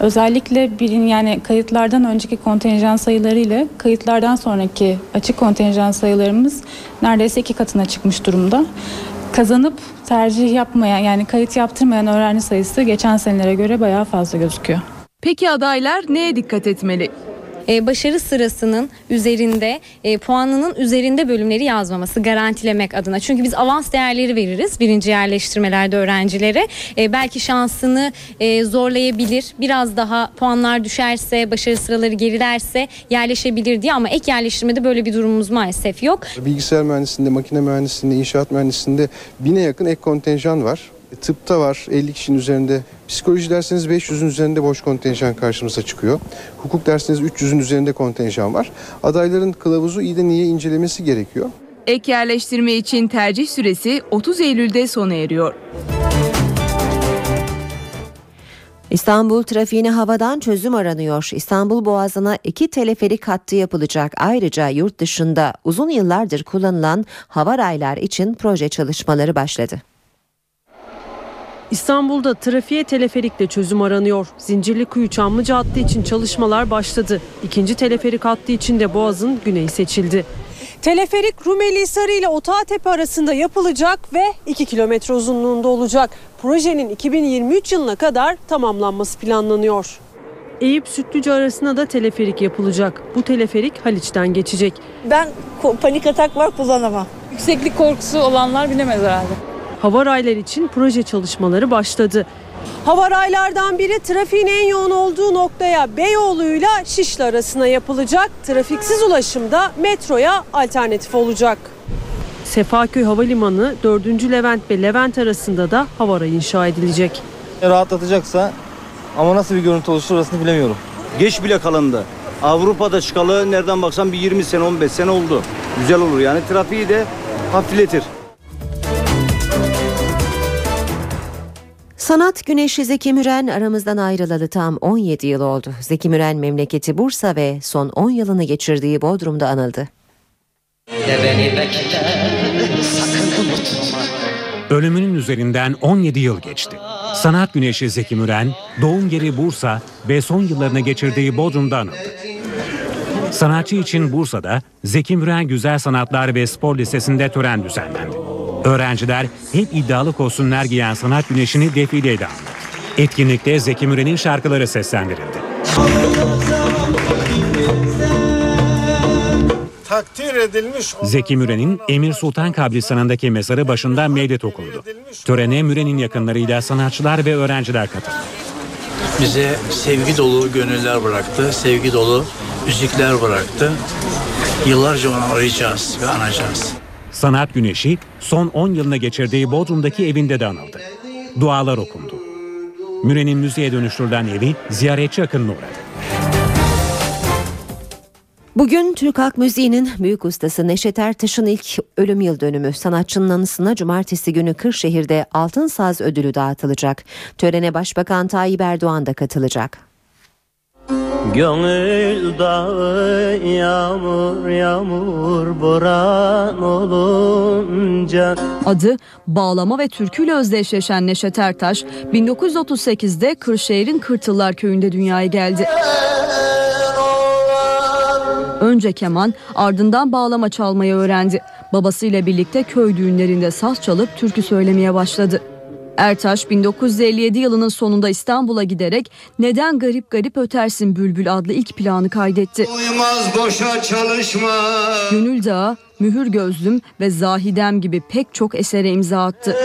Özellikle birin yani kayıtlardan önceki kontenjan sayıları ile kayıtlardan sonraki açık kontenjan sayılarımız neredeyse iki katına çıkmış durumda. Kazanıp tercih yapmayan yani kayıt yaptırmayan öğrenci sayısı geçen senelere göre bayağı fazla gözüküyor. Peki adaylar neye dikkat etmeli? E, başarı sırasının üzerinde e, puanının üzerinde bölümleri yazmaması garantilemek adına. Çünkü biz avans değerleri veririz birinci yerleştirmelerde öğrencilere. E, belki şansını e, zorlayabilir. Biraz daha puanlar düşerse, başarı sıraları gerilerse yerleşebilir diye ama ek yerleştirmede böyle bir durumumuz maalesef yok. Bilgisayar mühendisliğinde, makine mühendisliğinde, inşaat mühendisliğinde bine yakın ek kontenjan var. Tıpta var 50 kişinin üzerinde. Psikoloji derseniz 500'ün üzerinde boş kontenjan karşımıza çıkıyor. Hukuk derseniz 300'ün üzerinde kontenjan var. Adayların kılavuzu iyi de niye incelemesi gerekiyor. Ek yerleştirme için tercih süresi 30 Eylül'de sona eriyor. İstanbul trafiğine havadan çözüm aranıyor. İstanbul Boğazı'na iki teleferik hattı yapılacak. Ayrıca yurt dışında uzun yıllardır kullanılan hava raylar için proje çalışmaları başladı. İstanbul'da trafiğe teleferikle çözüm aranıyor. Zincirlikuyu Çamlıca hattı için çalışmalar başladı. İkinci teleferik hattı için de Boğaz'ın güneyi seçildi. Teleferik Rumeli Hisarı ile Otağtepe arasında yapılacak ve 2 kilometre uzunluğunda olacak. Projenin 2023 yılına kadar tamamlanması planlanıyor. Eyüp Sütlüce arasında da teleferik yapılacak. Bu teleferik Haliç'ten geçecek. Ben panik atak var kullanamam. Yükseklik korkusu olanlar binemez herhalde. Hava rayları için proje çalışmaları başladı. Hava raylardan biri trafiğin en yoğun olduğu noktaya Beyoğlu'yla Şişli arasına yapılacak. Trafiksiz ulaşımda metroya alternatif olacak. Sefaköy Havalimanı 4. Levent ve Levent arasında da hava rayı inşa edilecek. Rahatlatacaksa ama nasıl bir görüntü oluşur orasını bilemiyorum. Geç bile kalındı. Avrupa'da çıkalı nereden baksan bir 20 sene 15 sene oldu. Güzel olur yani trafiği de hafifletir. Sanat güneşi Zeki Müren aramızdan ayrılalı tam 17 yıl oldu. Zeki Müren memleketi Bursa ve son 10 yılını geçirdiği Bodrum'da anıldı. Ölümünün üzerinden 17 yıl geçti. Sanat güneşi Zeki Müren, doğum yeri Bursa ve son yıllarını geçirdiği Bodrum'da anıldı. Sanatçı için Bursa'da Zeki Müren Güzel Sanatlar ve Spor Lisesi'nde tören düzenlendi. Öğrenciler hep iddialı kostümler giyen sanat güneşini defileyle andı. Etkinlikte Zeki Müren'in şarkıları seslendirildi. takdir edilmiş Zeki Müren'in Emir Sultan kabristanındaki mezarı başında meydet okundu. Törene Müren'in yakınlarıyla sanatçılar ve öğrenciler katıldı. Bize sevgi dolu gönüller bıraktı, sevgi dolu müzikler bıraktı. Yıllarca onu arayacağız ve anacağız. Sanat Güneşi son 10 yılını geçirdiği Bodrum'daki evinde de anıldı. Dualar okundu. Müren'in müziğe dönüştürülen evi ziyaretçi akınına uğradı. Bugün Türk halk müziğinin büyük ustası Neşet Ertaş'ın ilk ölüm yıl dönümü. Sanatçının anısına cumartesi günü Kırşehir'de Altın Saz ödülü dağıtılacak. Törene Başbakan Tayyip Erdoğan da katılacak. Gönül dağı yağmur yağmur boran olunca Adı bağlama ve türküyle özdeşleşen Neşet Ertaş 1938'de Kırşehir'in Kırtıllar köyünde dünyaya geldi. Önce keman ardından bağlama çalmayı öğrendi. Babasıyla birlikte köy düğünlerinde saz çalıp türkü söylemeye başladı. Ertaş 1957 yılının sonunda İstanbul'a giderek Neden Garip Garip Ötersin Bülbül adlı ilk planı kaydetti. Uymaz boşa çalışma Gönül Dağı, Mühür Gözlüm ve Zahidem gibi pek çok esere imza attı.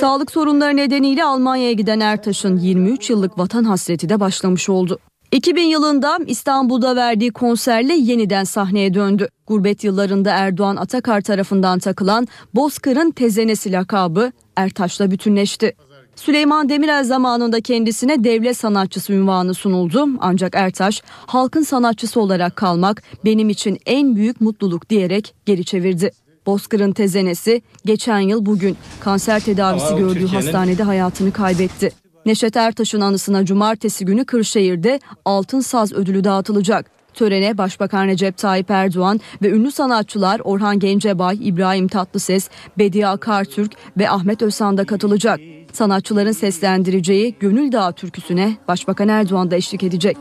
Sağlık sorunları nedeniyle Almanya'ya giden Ertaş'ın 23 yıllık vatan hasreti de başlamış oldu. 2000 yılında İstanbul'da verdiği konserle yeniden sahneye döndü. Gurbet yıllarında Erdoğan Atakar tarafından takılan Bozkır'ın tezenesi lakabı Ertaş'la bütünleşti. Süleyman Demirel zamanında kendisine devlet sanatçısı ünvanı sunuldu. Ancak Ertaş halkın sanatçısı olarak kalmak benim için en büyük mutluluk diyerek geri çevirdi. Bozkır'ın tezenesi geçen yıl bugün kanser tedavisi Ama gördüğü hastanede hayatını kaybetti. Neşet Ertaş'ın anısına cumartesi günü Kırşehir'de Altın Saz ödülü dağıtılacak. Törene Başbakan Recep Tayyip Erdoğan ve ünlü sanatçılar Orhan Gencebay, İbrahim Tatlıses, Bediye Akartürk ve Ahmet Özhan da katılacak. Sanatçıların seslendireceği Gönül Dağı türküsüne Başbakan Erdoğan da eşlik edecek.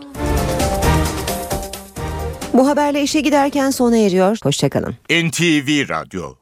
Bu haberle işe giderken sona eriyor. Hoşçakalın. NTV Radyo